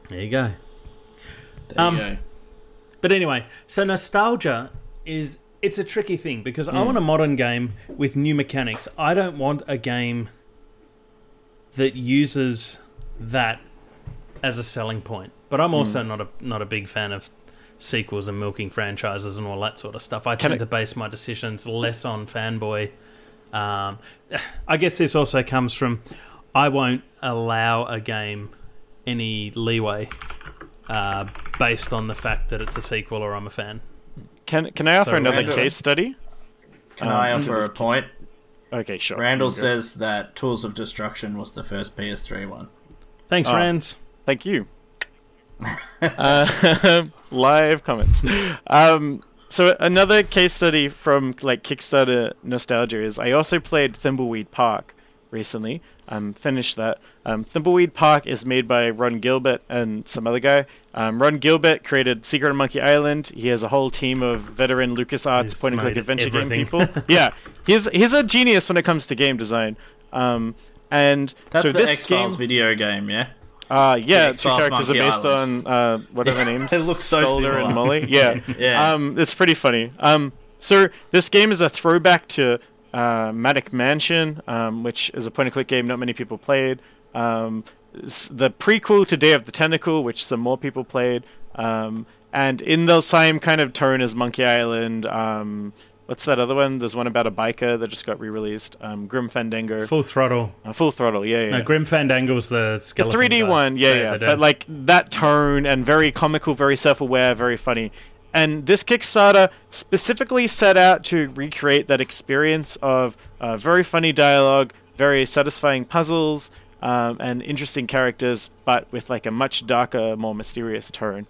There you go. There Um, you go. But anyway, so nostalgia is it's a tricky thing because. I want a modern game with new mechanics. I don't want a game that uses that as a selling point. But I'm also Hmm. not a not a big fan of sequels and milking franchises and all that sort of stuff. I tend I- to base my decisions less on fanboy. Um, I guess this also comes from I won't allow a game any leeway uh, based on the fact that it's a sequel or I'm a fan. Can Can I offer So, another Randall- case study? Can um, I offer a point? Okay, sure. Randall says that Tools of Destruction was the first PS3 one. Thanks, Oh. Rans. Thank you. uh, live comments. Um, so another case study from like Kickstarter nostalgia is I also played Thimbleweed Park recently. Um, finished that. Um, Thimbleweed Park is made by Ron Gilbert and some other guy. Um, Ron Gilbert created Secret of Monkey Island. He has a whole team of veteran LucasArts He's point and click adventure everything. game people. yeah, he's he's a genius when it comes to game design. Um, and That's so the this X Files game, video game, yeah. uh, yeah, two Files characters are based Island. on uh, what are their names? It looks so Skulder similar. and Molly. Yeah, Yeah. um, it's pretty funny. Um, so this game is a throwback to uh, Mansion, um, which is a point-and-click game not many people played. Um, the prequel to Day of the Tentacle, which some more people played, um, and in the same kind of tone as Monkey Island. Um, what's that other one? There's one about a biker that just got re-released. Um, Grim Fandango, Full throttle. uh, Full Throttle. Yeah, yeah. No, Grim Fandangle's the The skeleton. 3D guys. one, yeah, yeah. do. But like that tone and very comical, very self-aware, very funny. And this Kickstarter specifically set out to recreate that experience of uh, very funny dialogue, very satisfying puzzles, um, and interesting characters, but with like a much darker, more mysterious tone.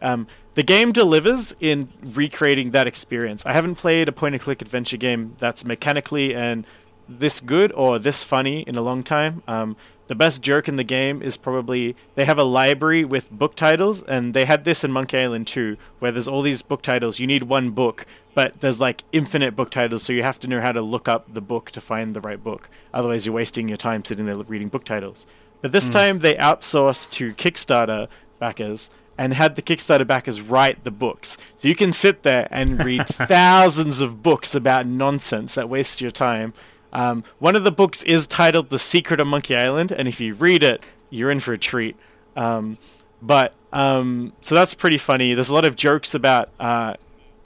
Um, the game delivers in recreating that experience. I haven't played a point and click adventure game that's mechanically and this good or this funny in a long time. Um, the best joke in the game is probably they have a library with book titles, and they had this in Monkey Island 2, where there's all these book titles. You need one book, but there's like infinite book titles, so you have to know how to look up the book to find the right book. Otherwise, you're wasting your time sitting there reading book titles. But this hmm. time they outsourced to Kickstarter backers and had the Kickstarter backers write the books. So you can sit there and read thousands of books about nonsense that waste your time. Um, one of the books is titled The Secret of Monkey Island, and if you read it, you're in for a treat. Um, but um, so that's pretty funny. There's a lot of jokes about uh,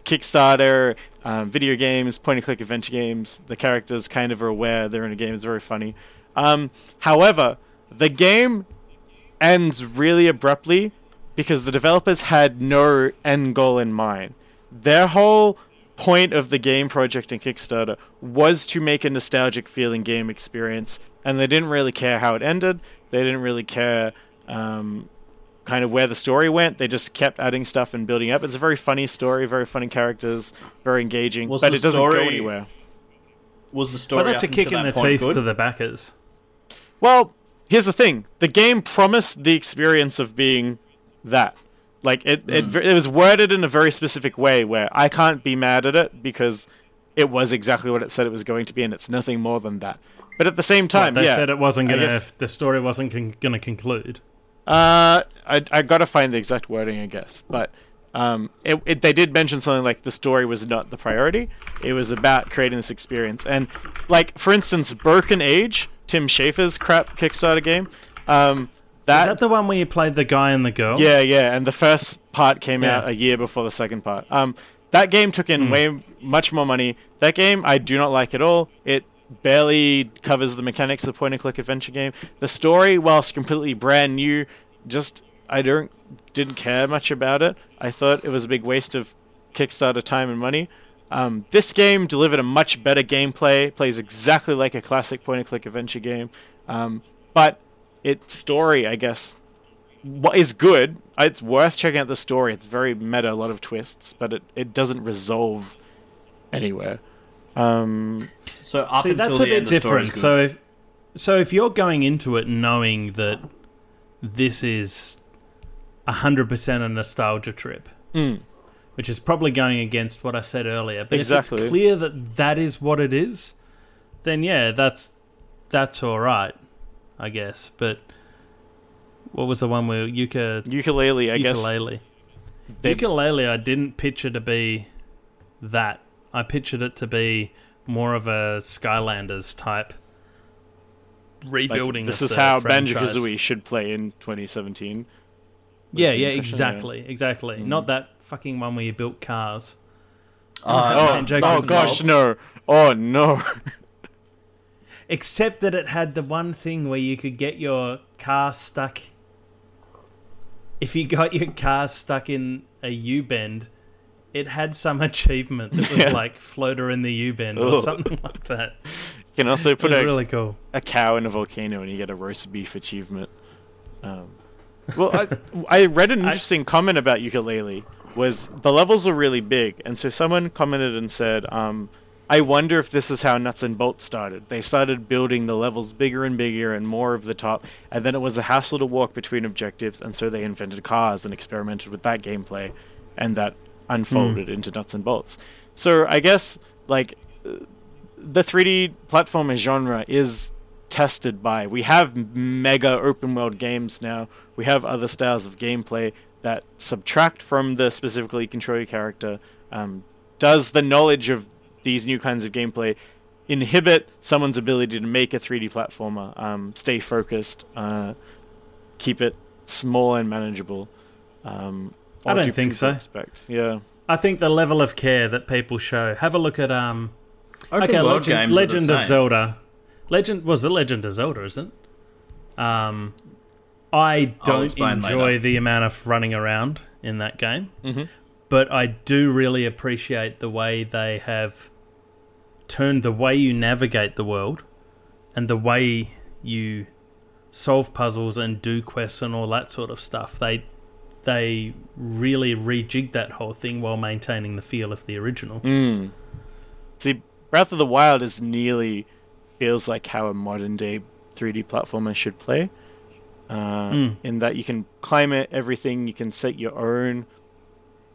Kickstarter, um, video games, point and click adventure games. The characters kind of are aware they're in a game. It's very funny. Um, however, the game ends really abruptly because the developers had no end goal in mind. Their whole point of the game project in Kickstarter was to make a nostalgic feeling game experience, and they didn't really care how it ended. They didn't really care um, kind of where the story went. They just kept adding stuff and building up. It's a very funny story, very funny characters, very engaging, Was but it doesn't go story- anywhere. Was the story Well, that's a kick in the that point teeth good? to the backers. Well, here's the thing: the game promised the experience of being that. Like it, it, it was worded in a very specific way where I can't be mad at it because it was exactly what it said it was going to be, and it's nothing more than that. But at the same time, they yeah, said it wasn't going to. guess- The story wasn't con- going to conclude. Uh, I I gotta find the exact wording, I guess, but um, it, it they did mention something like the story was not the priority. It was about creating this experience, and like for instance, Broken Age, Tim Schafer's crap Kickstarter game. Um, Is that the one where you played the guy and the girl? Yeah, yeah, and the first part came Yeah. out a year before the second part. Um, that game took in way much more money. That game I do not like at all. It barely covers the mechanics of the point and click adventure game. The story, whilst completely brand new, just I don't didn't care much about it. I thought it was a big waste of Kickstarter time and money. Um, this game delivered a much better gameplay. Plays exactly like a classic point and click adventure game, um, but its story, I guess, what is good. It's worth checking out the story. It's very meta, a lot of twists, but it, it doesn't resolve anywhere. Um, So up See, until that's the a bit end, the story's different. So if so if you're going into it knowing that this is hundred percent a nostalgia trip, mm, which is probably going against what I said earlier, but if it's clear that that is what it is, then yeah, that's that's all right, I guess. But what was the one where Yooka Yooka-Laylee, I guess. Yooka-Laylee? they- Yooka-Laylee, I didn't picture to be that. I pictured it to be more of a Skylanders type like, rebuilding. this of is the how. Banjo Kazooie should play in 2017. Yeah, yeah, impression, exactly, exactly. Mm. Not that fucking one where you built cars. Oh, Oh, oh gosh, no! Oh no! Except that it had the one thing where you could get your car stuck. If you got your car stuck in a U bend, it had some achievement that was Yeah. like floater in the U bend or something like that. You can also put a, really cool. a cow in a volcano and you get a roast beef achievement. Um, well, I, I read an I- interesting comment about Yooka-Laylee. Was the levels are really big, and so someone commented and said, um, "I wonder if this is how Nuts and Bolts started. They started building the levels bigger and bigger and more of the top, and then it was a hassle to walk between objectives, and so they invented cars and experimented with that gameplay, and that unfolded into Nuts and Bolts. So I guess like the 3D platformer genre is tested by. We have mega open world games now. We have other styles of gameplay that subtract from the specifically control your character. Um, does the knowledge of these new kinds of gameplay inhibit someone's ability to make a 3D platformer? Um, stay focused, uh, keep it small and manageable. Um, I don't do think so. Expect? Yeah. I think the level of care that people show. Have a look at um. Open okay, Legend, games Legend of. Zelda. Legend was the Legend of Zelda, isn't? it? Um, I don't enjoy later. the amount of running around in that game, Mhm. but I do really appreciate the way they have turned the way you navigate the world and the way you solve puzzles and do quests and all that sort of stuff. They they really rejigged that whole thing while maintaining the feel of the original. Mm. See, Breath of the Wild is nearly feels like how a modern day 3D platformer should play. Uh, Mm. In that you can climb it, everything, you can set your own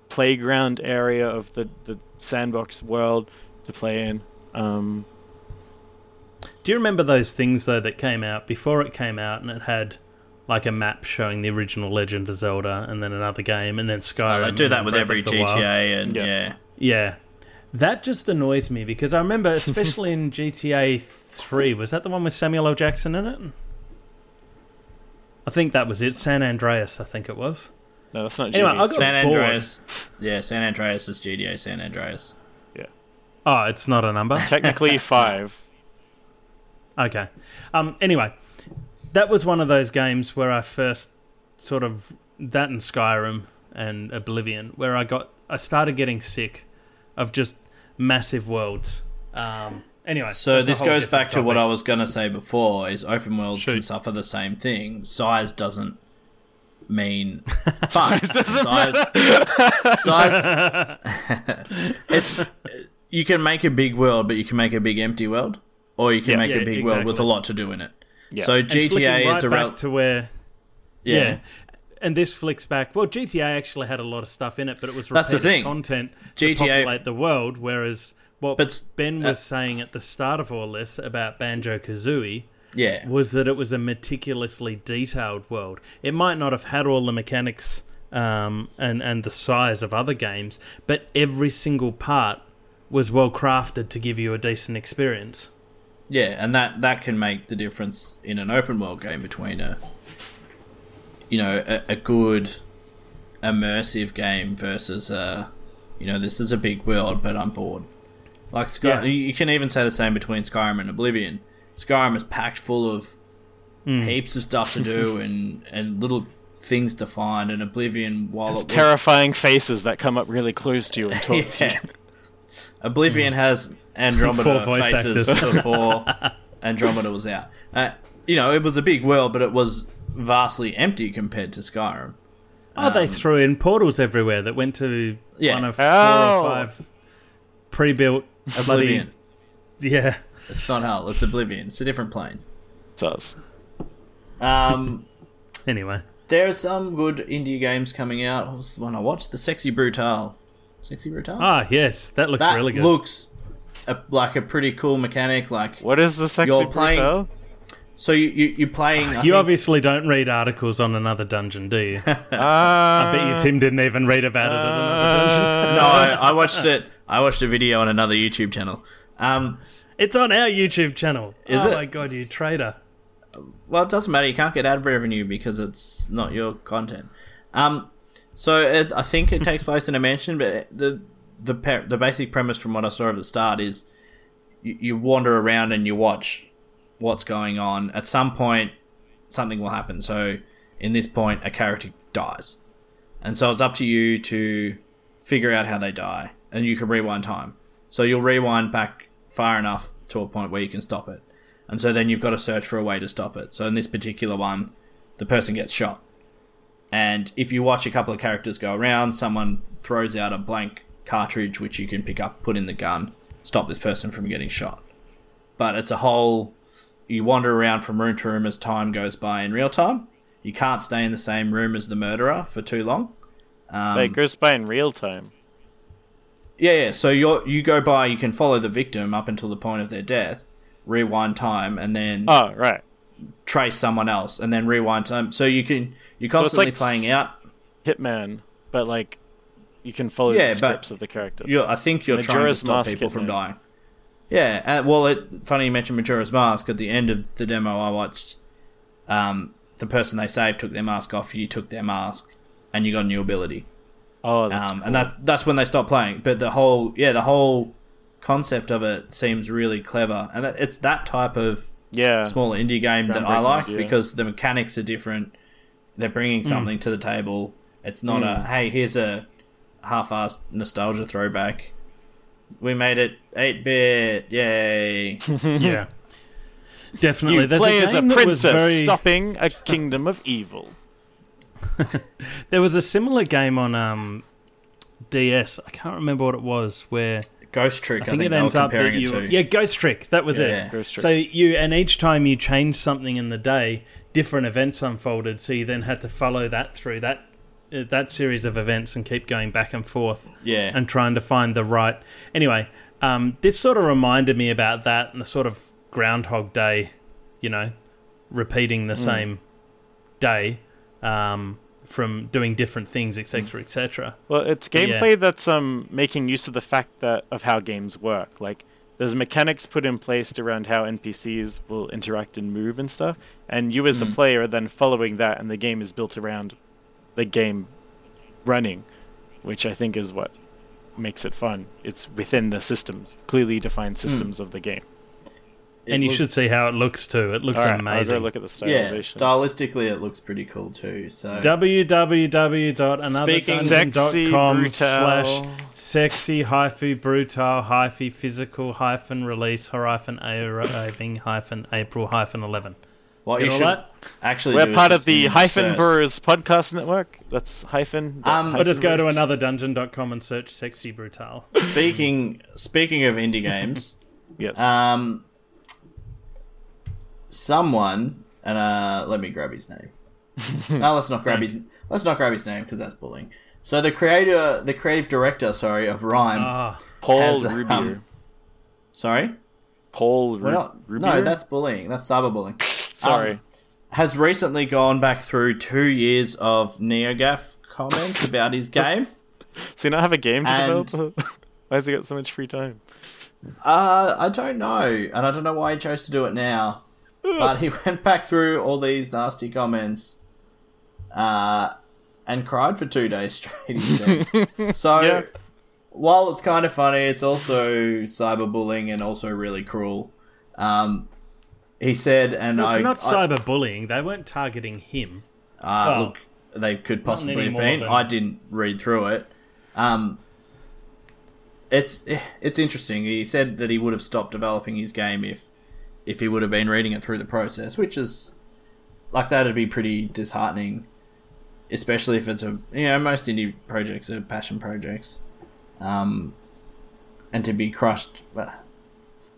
playground area of the, the sandbox world to play in. Um, Do you remember those things though that came out before it came out and it had like a map showing the original Legend of Zelda and then another game and then Skyrim? Oh, they do that with every of the Wild? GTA, and Yeah. yeah. Yeah. That just annoys me because I remember especially in GTA 3 was that the one with Samuel L. Jackson in it? I think that was it. San Andreas, I think it was. no, that's not GTA. Anyway, GBC. I got- San bored. Andreas. Yeah, San Andreas is GTA San Andreas. Oh, it's not a number. Technically five. Okay. Um. Anyway, that was one of those games where I first sort of that and Skyrim and Oblivion, where I got I started getting sick of just massive worlds. Um. Anyway, So this goes different back to what I was going to say before: is open world can suffer the same thing. Size doesn't mean fun. size, size, it's you can make a big world, but you can make a big empty world, or you can Yes. make Yeah, a big world with a lot to do in it. Yeah. So GTA right is a back rel- to where yeah. yeah. And this flicks back. Well, GTA actually had a lot of stuff in it, but it was That's the repeated thing. content to GTA populate the world. Whereas what But- Ben uh, was saying at the start of all this about Banjo Kazooie Yeah. was that it was a meticulously detailed world. It might not have had all the mechanics um, and and the size of other games, but every single part was well crafted to give you a decent experience. Yeah, and that that can make the difference in an open world game between a you know a, a good immersive game versus a you know this is a big world but I'm bored. Like Sky, Yeah. you you can even say the same between Skyrim and Oblivion. Skyrim is packed full of hmm. heaps of stuff to do and and little things to find. And Oblivion, while It's it was, terrifying faces that come up really close to you and talk to you. Oblivion has Andromeda voice faces before Andromeda was out. Uh, you know, it was a big world, but it was vastly empty compared to Skyrim. Oh, they threw in portals everywhere that went to Yeah. one of four Oh. or five pre-built bloody Oblivion. yeah. It's not hell. It's Oblivion. It's a different plane. It's us. Um, Anyway, there are some good indie games coming out. What was the one I watched? The Sexy Brutal. Sexy Brutal. ah yes, that looks that really good. looks a, like a pretty cool mechanic. Like, What is the sexy You're playing- brutal? so you, you you're playing. I you think- obviously don't read articles on another dungeon, do you? Uh, I bet you Tim didn't even read about it at another dungeon. no, I, I watched it. I watched a video on another YouTube channel. Um, It's on our YouTube channel. Is oh it? my god, you traitor! well, it doesn't matter. You can't get ad revenue because it's not your content. Um, so it, I think it takes place in a mansion, but the the the basic premise from what I saw at the start is you, you wander around and you watch what's going on. At some point, something will happen. So in this point, a character dies, and so it's up to you to figure out how they die, and you can rewind time. So you'll rewind back far enough to a point where you can stop it. And so then you've got to search for a way to stop it. So in this particular one, the person gets shot. And if you watch a couple of characters go around, someone throws out a blank cartridge which you can pick up, put in the gun, stop this person from getting shot. But it's a whole you wander around from room to room as time goes by in real time. You can't stay in the same room as the murderer for too long. Um, Wait, it goes by in real time. yeah, yeah. So you you go by, you can follow the victim up until the point of their death, rewind time, and then Oh, right. Trace someone else, and then rewind time. So you can you're constantly like playing out. Hitman, but like you can follow Yeah, the scripts of the characters. You're, I think you're trying to stop Mask people from dying. Yeah, uh, well, it, funny you mentioned Majora's Mask. At the end of the demo I watched, um, the person they saved took their mask off. You took their mask, and you got a new ability. oh, that's um, cool. and that's that's when they stopped playing. But the whole yeah, the whole concept of it seems really clever, and it's that type of yeah. smaller indie game that I like idea. because the mechanics are different. They're bringing something to the table. It's not a hey, here's a half-assed nostalgia throwback. We made it eight bit, yay! yeah, definitely. You There's play a as a game that was princess very. stopping a kingdom of evil. There was a similar game on um, DS. I can't remember what it was. Where Ghost Trick. I think, it they were ends up that you. it. Yeah, Ghost Trick. That was Yeah. it. Ghost Trick. So you and each time you changed something in the day, different events unfolded. So you then had to follow that through that uh, that series of events and keep going back and forth yeah. and trying to find the right. Anyway, um, this sort of reminded me about that and the sort of Groundhog Day, you know, repeating the same day um, from doing different things, etc., etc. Well, it's But yeah. gameplay that's um making use of the fact that of how games work. Like there's mechanics put in place around how NPCs will interact and move and stuff, and you as the Mm. player are then following that, and the game is built around the game running, which I think is what makes it fun. It's within the systems, clearly defined systems of the game. It and you looks- should see how it looks too. It looks All right, I'll go amazing. look at the Yeah, stylistically, it looks pretty cool too. So www.anotherdungeon.com Sexy slash sexy hyphy brutal hyphy physical hyphen release hyphen arriving hyphen April hyphen 11. what Get you should that? actually We're part of the insert- Hyphen Brewers podcast network. That's hyphen. Um, hyphen Or just go to brewers. anotherdungeon.com and search sexy brutal. Speaking speaking of indie games, Yes. um, someone and uh, let me grab his name. no, let's not grab his. Let's not grab his name because that's bullying. So the creator, the creative director, sorry, of RiME. Ah, Raúl has, Rubio. um, sorry, Raúl Ru- We're not- Rubio. no, that's bullying. That's cyberbullying. sorry. um, Has recently gone back through two years of NeoGaf comments about his game. so you not have a game to and- develop? Why has he got so much free time? Uh, I don't know, and I don't know why he chose to do it now. But he went back through all these nasty comments, uh, and cried for two days straight. He said. so, Yeah. while it's kind of funny, it's also cyberbullying and also really cruel. Um, he said, and Well, I, it's not cyberbullying. They weren't targeting him. Uh, Well, look, they could possibly have been. than- I didn't read through it. Um, it's it's interesting. He said that he would have stopped developing his game if if he would have been reading it through the process, which is like that'd be pretty disheartening, especially if it's a you know most indie projects are passion projects, um, and to be crushed. But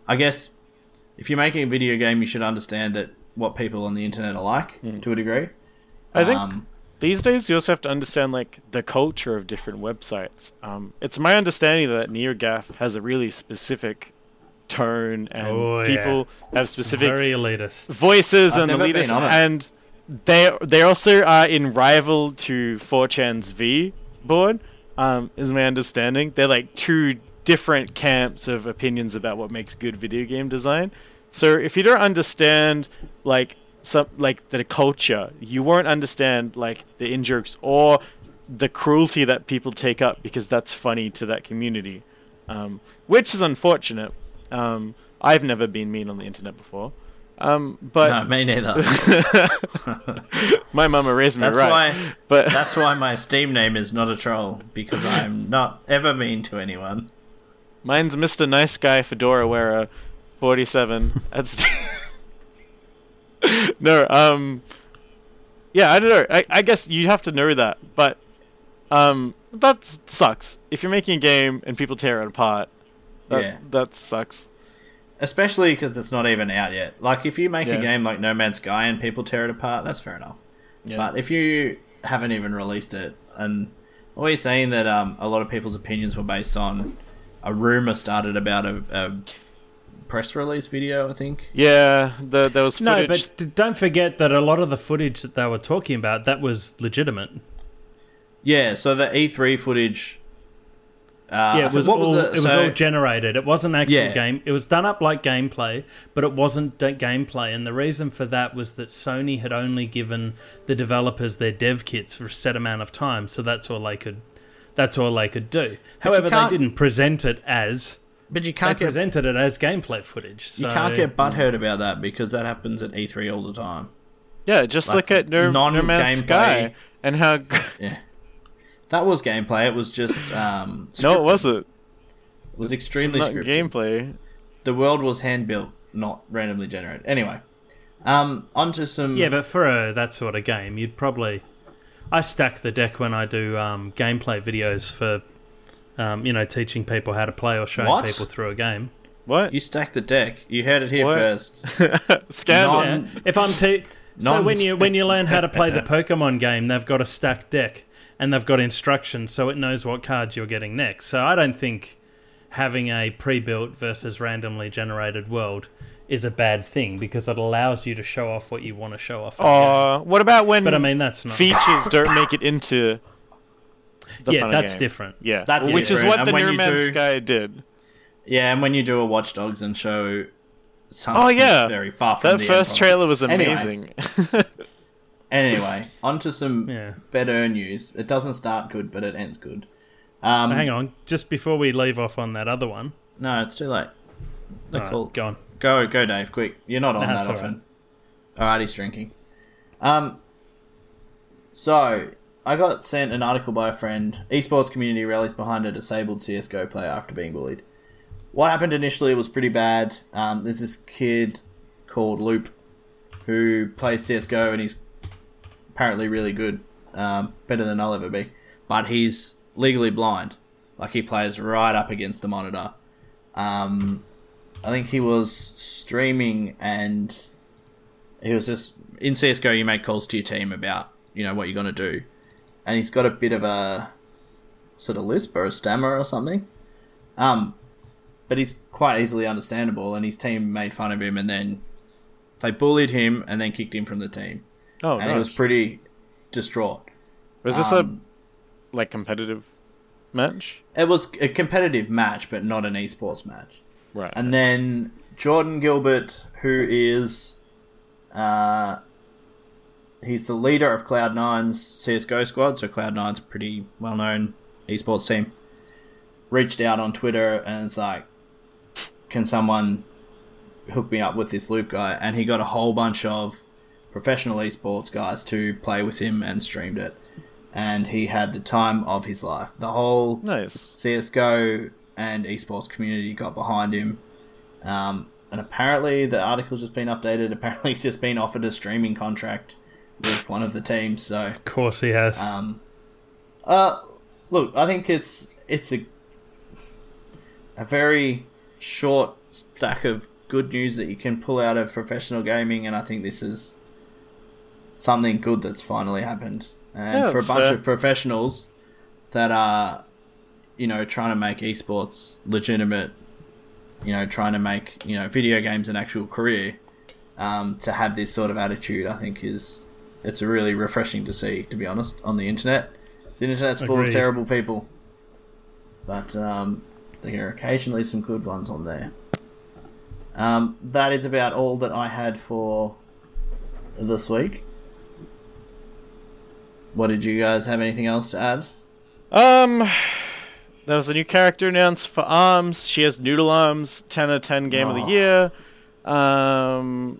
I guess if you're making a video game, you should understand that what people on the internet are like to a degree. I think Um, these days you also have to understand like the culture of different websites. Um, it's my understanding that NeoGaf has a really specific tone, and Oh, yeah. people have specific Very elitist. voices I've and never elitists, been on it. and they they also are in rival to 4chan's V board. Um, is my understanding. They're like two different camps of opinions about what makes good video game design. So if you don't understand like some like the culture, you won't understand like the in jokes or the cruelty that people take up because that's funny to that community, um, which is unfortunate. Um, I've never been mean on the internet before, um, but no, me neither. my mama raised me That's right. why. but That's why my Steam name is not a troll because I'm not ever mean to anyone. mine's Mr. Nice Guy Fedora Wearer, forty-seven. That's no. Um, yeah, I don't know. I, I guess you have to know that, but um, that sucks. If you're making a game and people tear it apart, that Yeah. that sucks. Especially because it's not even out yet. Like, if you make Yeah. a game like No Man's Sky and people tear it apart, that's fair enough. Yeah. But if you haven't even released it, and what you're saying that um, a lot of people's opinions were based on a rumor started about a, a press release video, I think. Yeah, the, there was No, but d- don't forget that a lot of the footage that they were talking about that was legitimate. Yeah, so the E3 footage. Uh, yeah, it was what all was it, was So- all generated. It wasn't actual Yeah. game. It was done up like gameplay, but it wasn't da- gameplay. And the reason for that was that Sony had only given the developers their dev kits for a set amount of time, so that's all they could. That's all they could do. However, they didn't present it as but you can't get presented it as gameplay footage. So you can't get butthurt about that because that happens at E3 all the time. yeah, just like, look at No, no Man's non-gameplay- Sky and how. Yeah, that was gameplay. It was just um, no, it wasn't. It was It's extremely not scripted. gameplay. The world was hand built, not randomly generated. Anyway, um, onto some. Yeah, but for a, that sort of game, you'd probably. I stack the deck when I do um, gameplay videos for, um, you know, teaching people how to play or showing What? people through a game. What? you stacked the deck. You heard it here What? first. Scandal. Non- Yeah. If I'm te- so non- when you when you learn how to play the Pokemon game, they've got a stacked deck and they've got instructions, so it knows what cards you're getting next. So I don't think having a pre-built versus randomly generated world is a bad thing because it allows you to show off what you want to show off. in. Uh, what about when But I mean, that's not. features don't make it into the yeah, that's game? different. Yeah, That's which is what And the when No you Man's do- Sky did. yeah, and when you do a Watch Dogs and show something Oh yeah, very far from that the first end trailer was Anyway. Anyway, onto some Yeah. better news. It doesn't start good, but it ends good. Um, Hang on, just before we leave off on that other one. No, it's too late. The Alright, call. go on. Go, go, Dave, quick. You're not on that it's all often. Alright, he's drinking. Um, so I got sent an article by a friend. Esports community rallies behind a disabled CS:GO player after being bullied. What happened initially was pretty bad. Um, there's this kid called Loop who plays CS:GO and he's apparently really good, um, better than I'll ever be. But he's legally blind. Like he plays right up against the monitor. Um, I think he was streaming and he was just in CS:GO. You make calls to your team about you know what you're gonna do, and he's got a bit of a sort of lisp or a stammer or something. Um, but he's quite easily understandable. And his team made fun of him, and then they bullied him, and then kicked him from the team, Oh, and he was pretty distraught. was this um, a like competitive match? It was a competitive match, but not an esports match. Right. And then Jordan Gilbert, who is, uh, he's the leader of Cloud9's CS:GO squad. So Cloud9's a pretty well-known esports team. Reached out on Twitter and it's like, "Can someone hook me up with this Loop guy?" And he got a whole bunch of professional esports guys to play with him and streamed it. And he had the time of his life. The whole nice. CSGO and esports community got behind him. Um, and apparently, the article's just been updated. Apparently, he's just been offered a streaming contract with one of the teams. So, Of course he has. um, uh, look, I think it's it's a a very short stack of good news that you can pull out of professional gaming, and I think this is something good that's finally happened. And Yeah, for a bunch fair. of professionals that are, you know, trying to make esports legitimate, you know, trying to make you know video games an actual career, um, to have this sort of attitude, I think is it's really refreshing to see. To be honest, on the internet, the internet's full Agreed. of terrible people, but um, there are occasionally some good ones on there. Um, that is about all that I had for this week. What did you guys have anything else to add? Um, there was a new character announced for Arms. She has noodle arms. Ten out of ten game of Oh. the year. Um,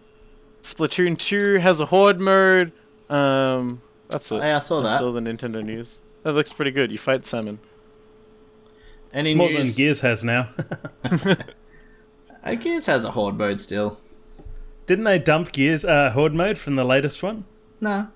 Splatoon two has a horde mode. Um, that's it. Hey, I saw That's that. all the Nintendo news. That looks pretty good. You fight salmon. Any it's more than? Gears has now. Uh, Gears has a horde mode still. Didn't they dump Gears uh, Horde mode from the latest one? Nah.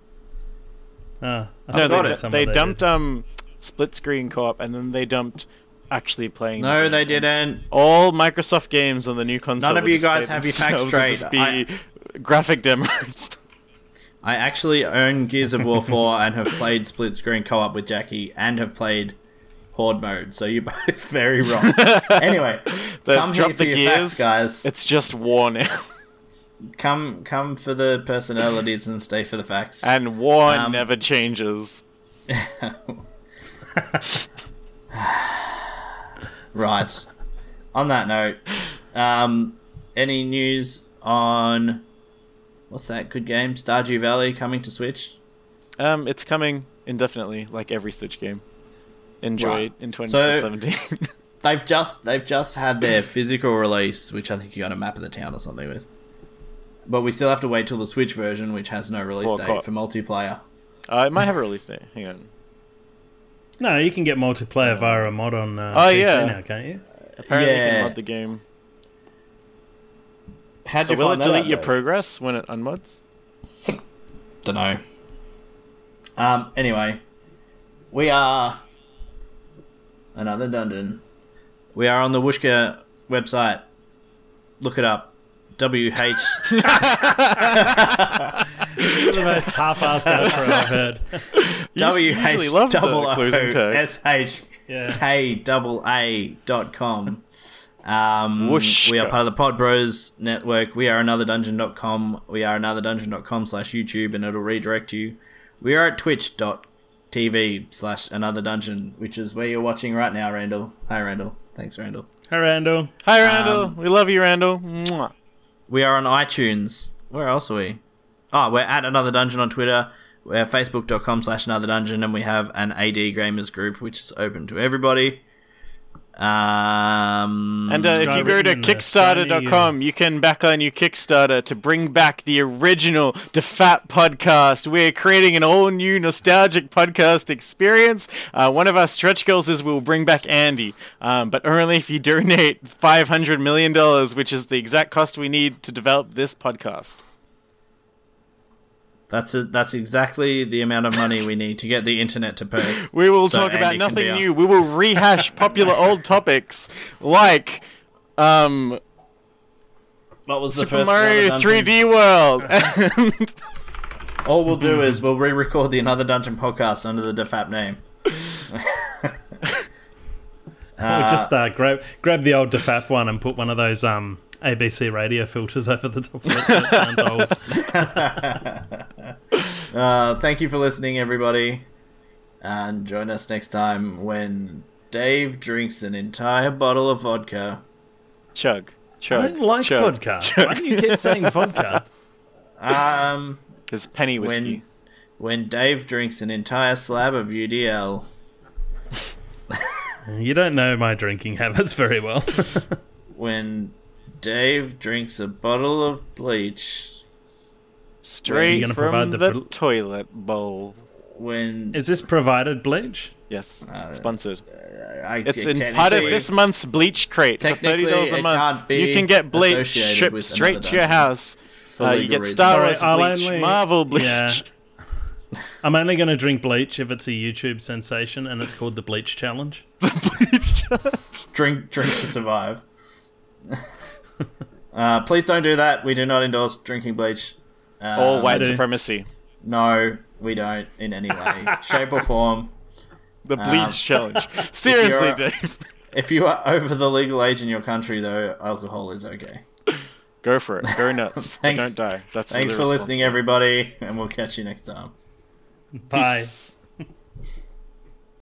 Ah, I No, they, that du- somewhere they did. dumped um split screen co-op, and then they dumped actually playing. No, game. they didn't. All Microsoft games on the new console. None of you guys have your facts themselves straight. as Be graphic demos. I actually own Gears of War 4 and have played split screen co op with Jackie and have played Horde mode, so you're both very wrong. anyway, They come here for the your gears. facts, guys. It's just war now, Come, come for the personalities and stay for the facts. and war Um, never changes. right. On that note, um, any news on what's that good game? Stardew Valley coming to Switch? Um, it's coming indefinitely, like every Switch game. Enjoy Right. it in 2017. They've just they've just had their physical release, which I think you got a map of the town or something with. But we still have to wait till the Switch version, which has no release Well, date co- for multiplayer. uh, it might have a release date. Hang on. No, you can get multiplayer via a mod on uh, Oh, PC yeah. now, can't you? Apparently, you Yeah. can mod the game. How'd But you will it find that delete out, your Dave? progress when it unmods? Don't know. Um. Anyway, we are another dungeon. We are on the Whooshkaa website. Look it up. W H. the most half-assed outro I've heard. W usually H love the double O closing tag. S H Yeah. K double A dot com. Um, Whooshkaa. we are part of the Pod Bros network. We are another dungeon.com. We are another dungeon.com slash YouTube and it'll redirect you. We are at twitch.tv slash another dungeon, which is where you're watching right now, Randall. Hi, Randall. Thanks, Randall. Hi, Randall. Hi, Randall. Um, we love you, Randall. Mwah. We are on iTunes. Where else are we? Oh, we're at another dungeon on Twitter. We're facebook.com slash another dungeon, and we have an AD Gamers group, which is open to everybody. Um, And uh, if you go to written in the Kickstarter.com, you can back on your Kickstarter to bring back the original DeFat podcast. We're creating an all new nostalgic podcast experience. Uh, one of our stretch goals is we'll bring back Andy, um, but only if you donate $500 million, which is the exact cost we need to develop this podcast. That's a, that's exactly the amount of money we need to get the internet to pay. We will So talk about Andy can nothing new. We will rehash popular old topics like um, What was the Super first Mario Dungeon? 3D World. And All we'll do is we'll re-record the Another Dungeon podcast under the DeFap name. Or just uh, grab grab the old DeFap one and put one of those um, ABC radio filters over the top of it. So it sounds old. Uh, thank you for listening, everybody. And join us next time when Dave drinks an entire bottle of vodka. Chug. Chug. I don't like chug, vodka. chug. Why do you keep saying vodka? Um, It's penny whiskey. when when Dave drinks an entire slab of UDL. You don't know my drinking habits very well. When Dave drinks a bottle of bleach. Straight gonna from provide the, the pro- toilet bowl. When Is this provided bleach? Yes, Uh, sponsored. I, It's in part of this month's bleach crate for thirty dollars a month. You can get bleach shipped straight to your house. Uh, you get. Star Sorry, Wars I'll bleach, only- Marvel bleach. Yeah. I'm only going to drink bleach if it's a YouTube sensation and it's called the Bleach Challenge. bleach. drink drink to survive. uh, please don't do that. We do not endorse drinking bleach. Uh, All white supremacy. No, we don't in any way, shape, or form. The bleach Um, challenge. Seriously, you're- Dave. If you are over the legal age in your country, though, alcohol is okay. Go for it. Go nuts. But Thanks. don't die. That's Thanks for listening, everybody, and we'll catch you next time. Bye. Peace.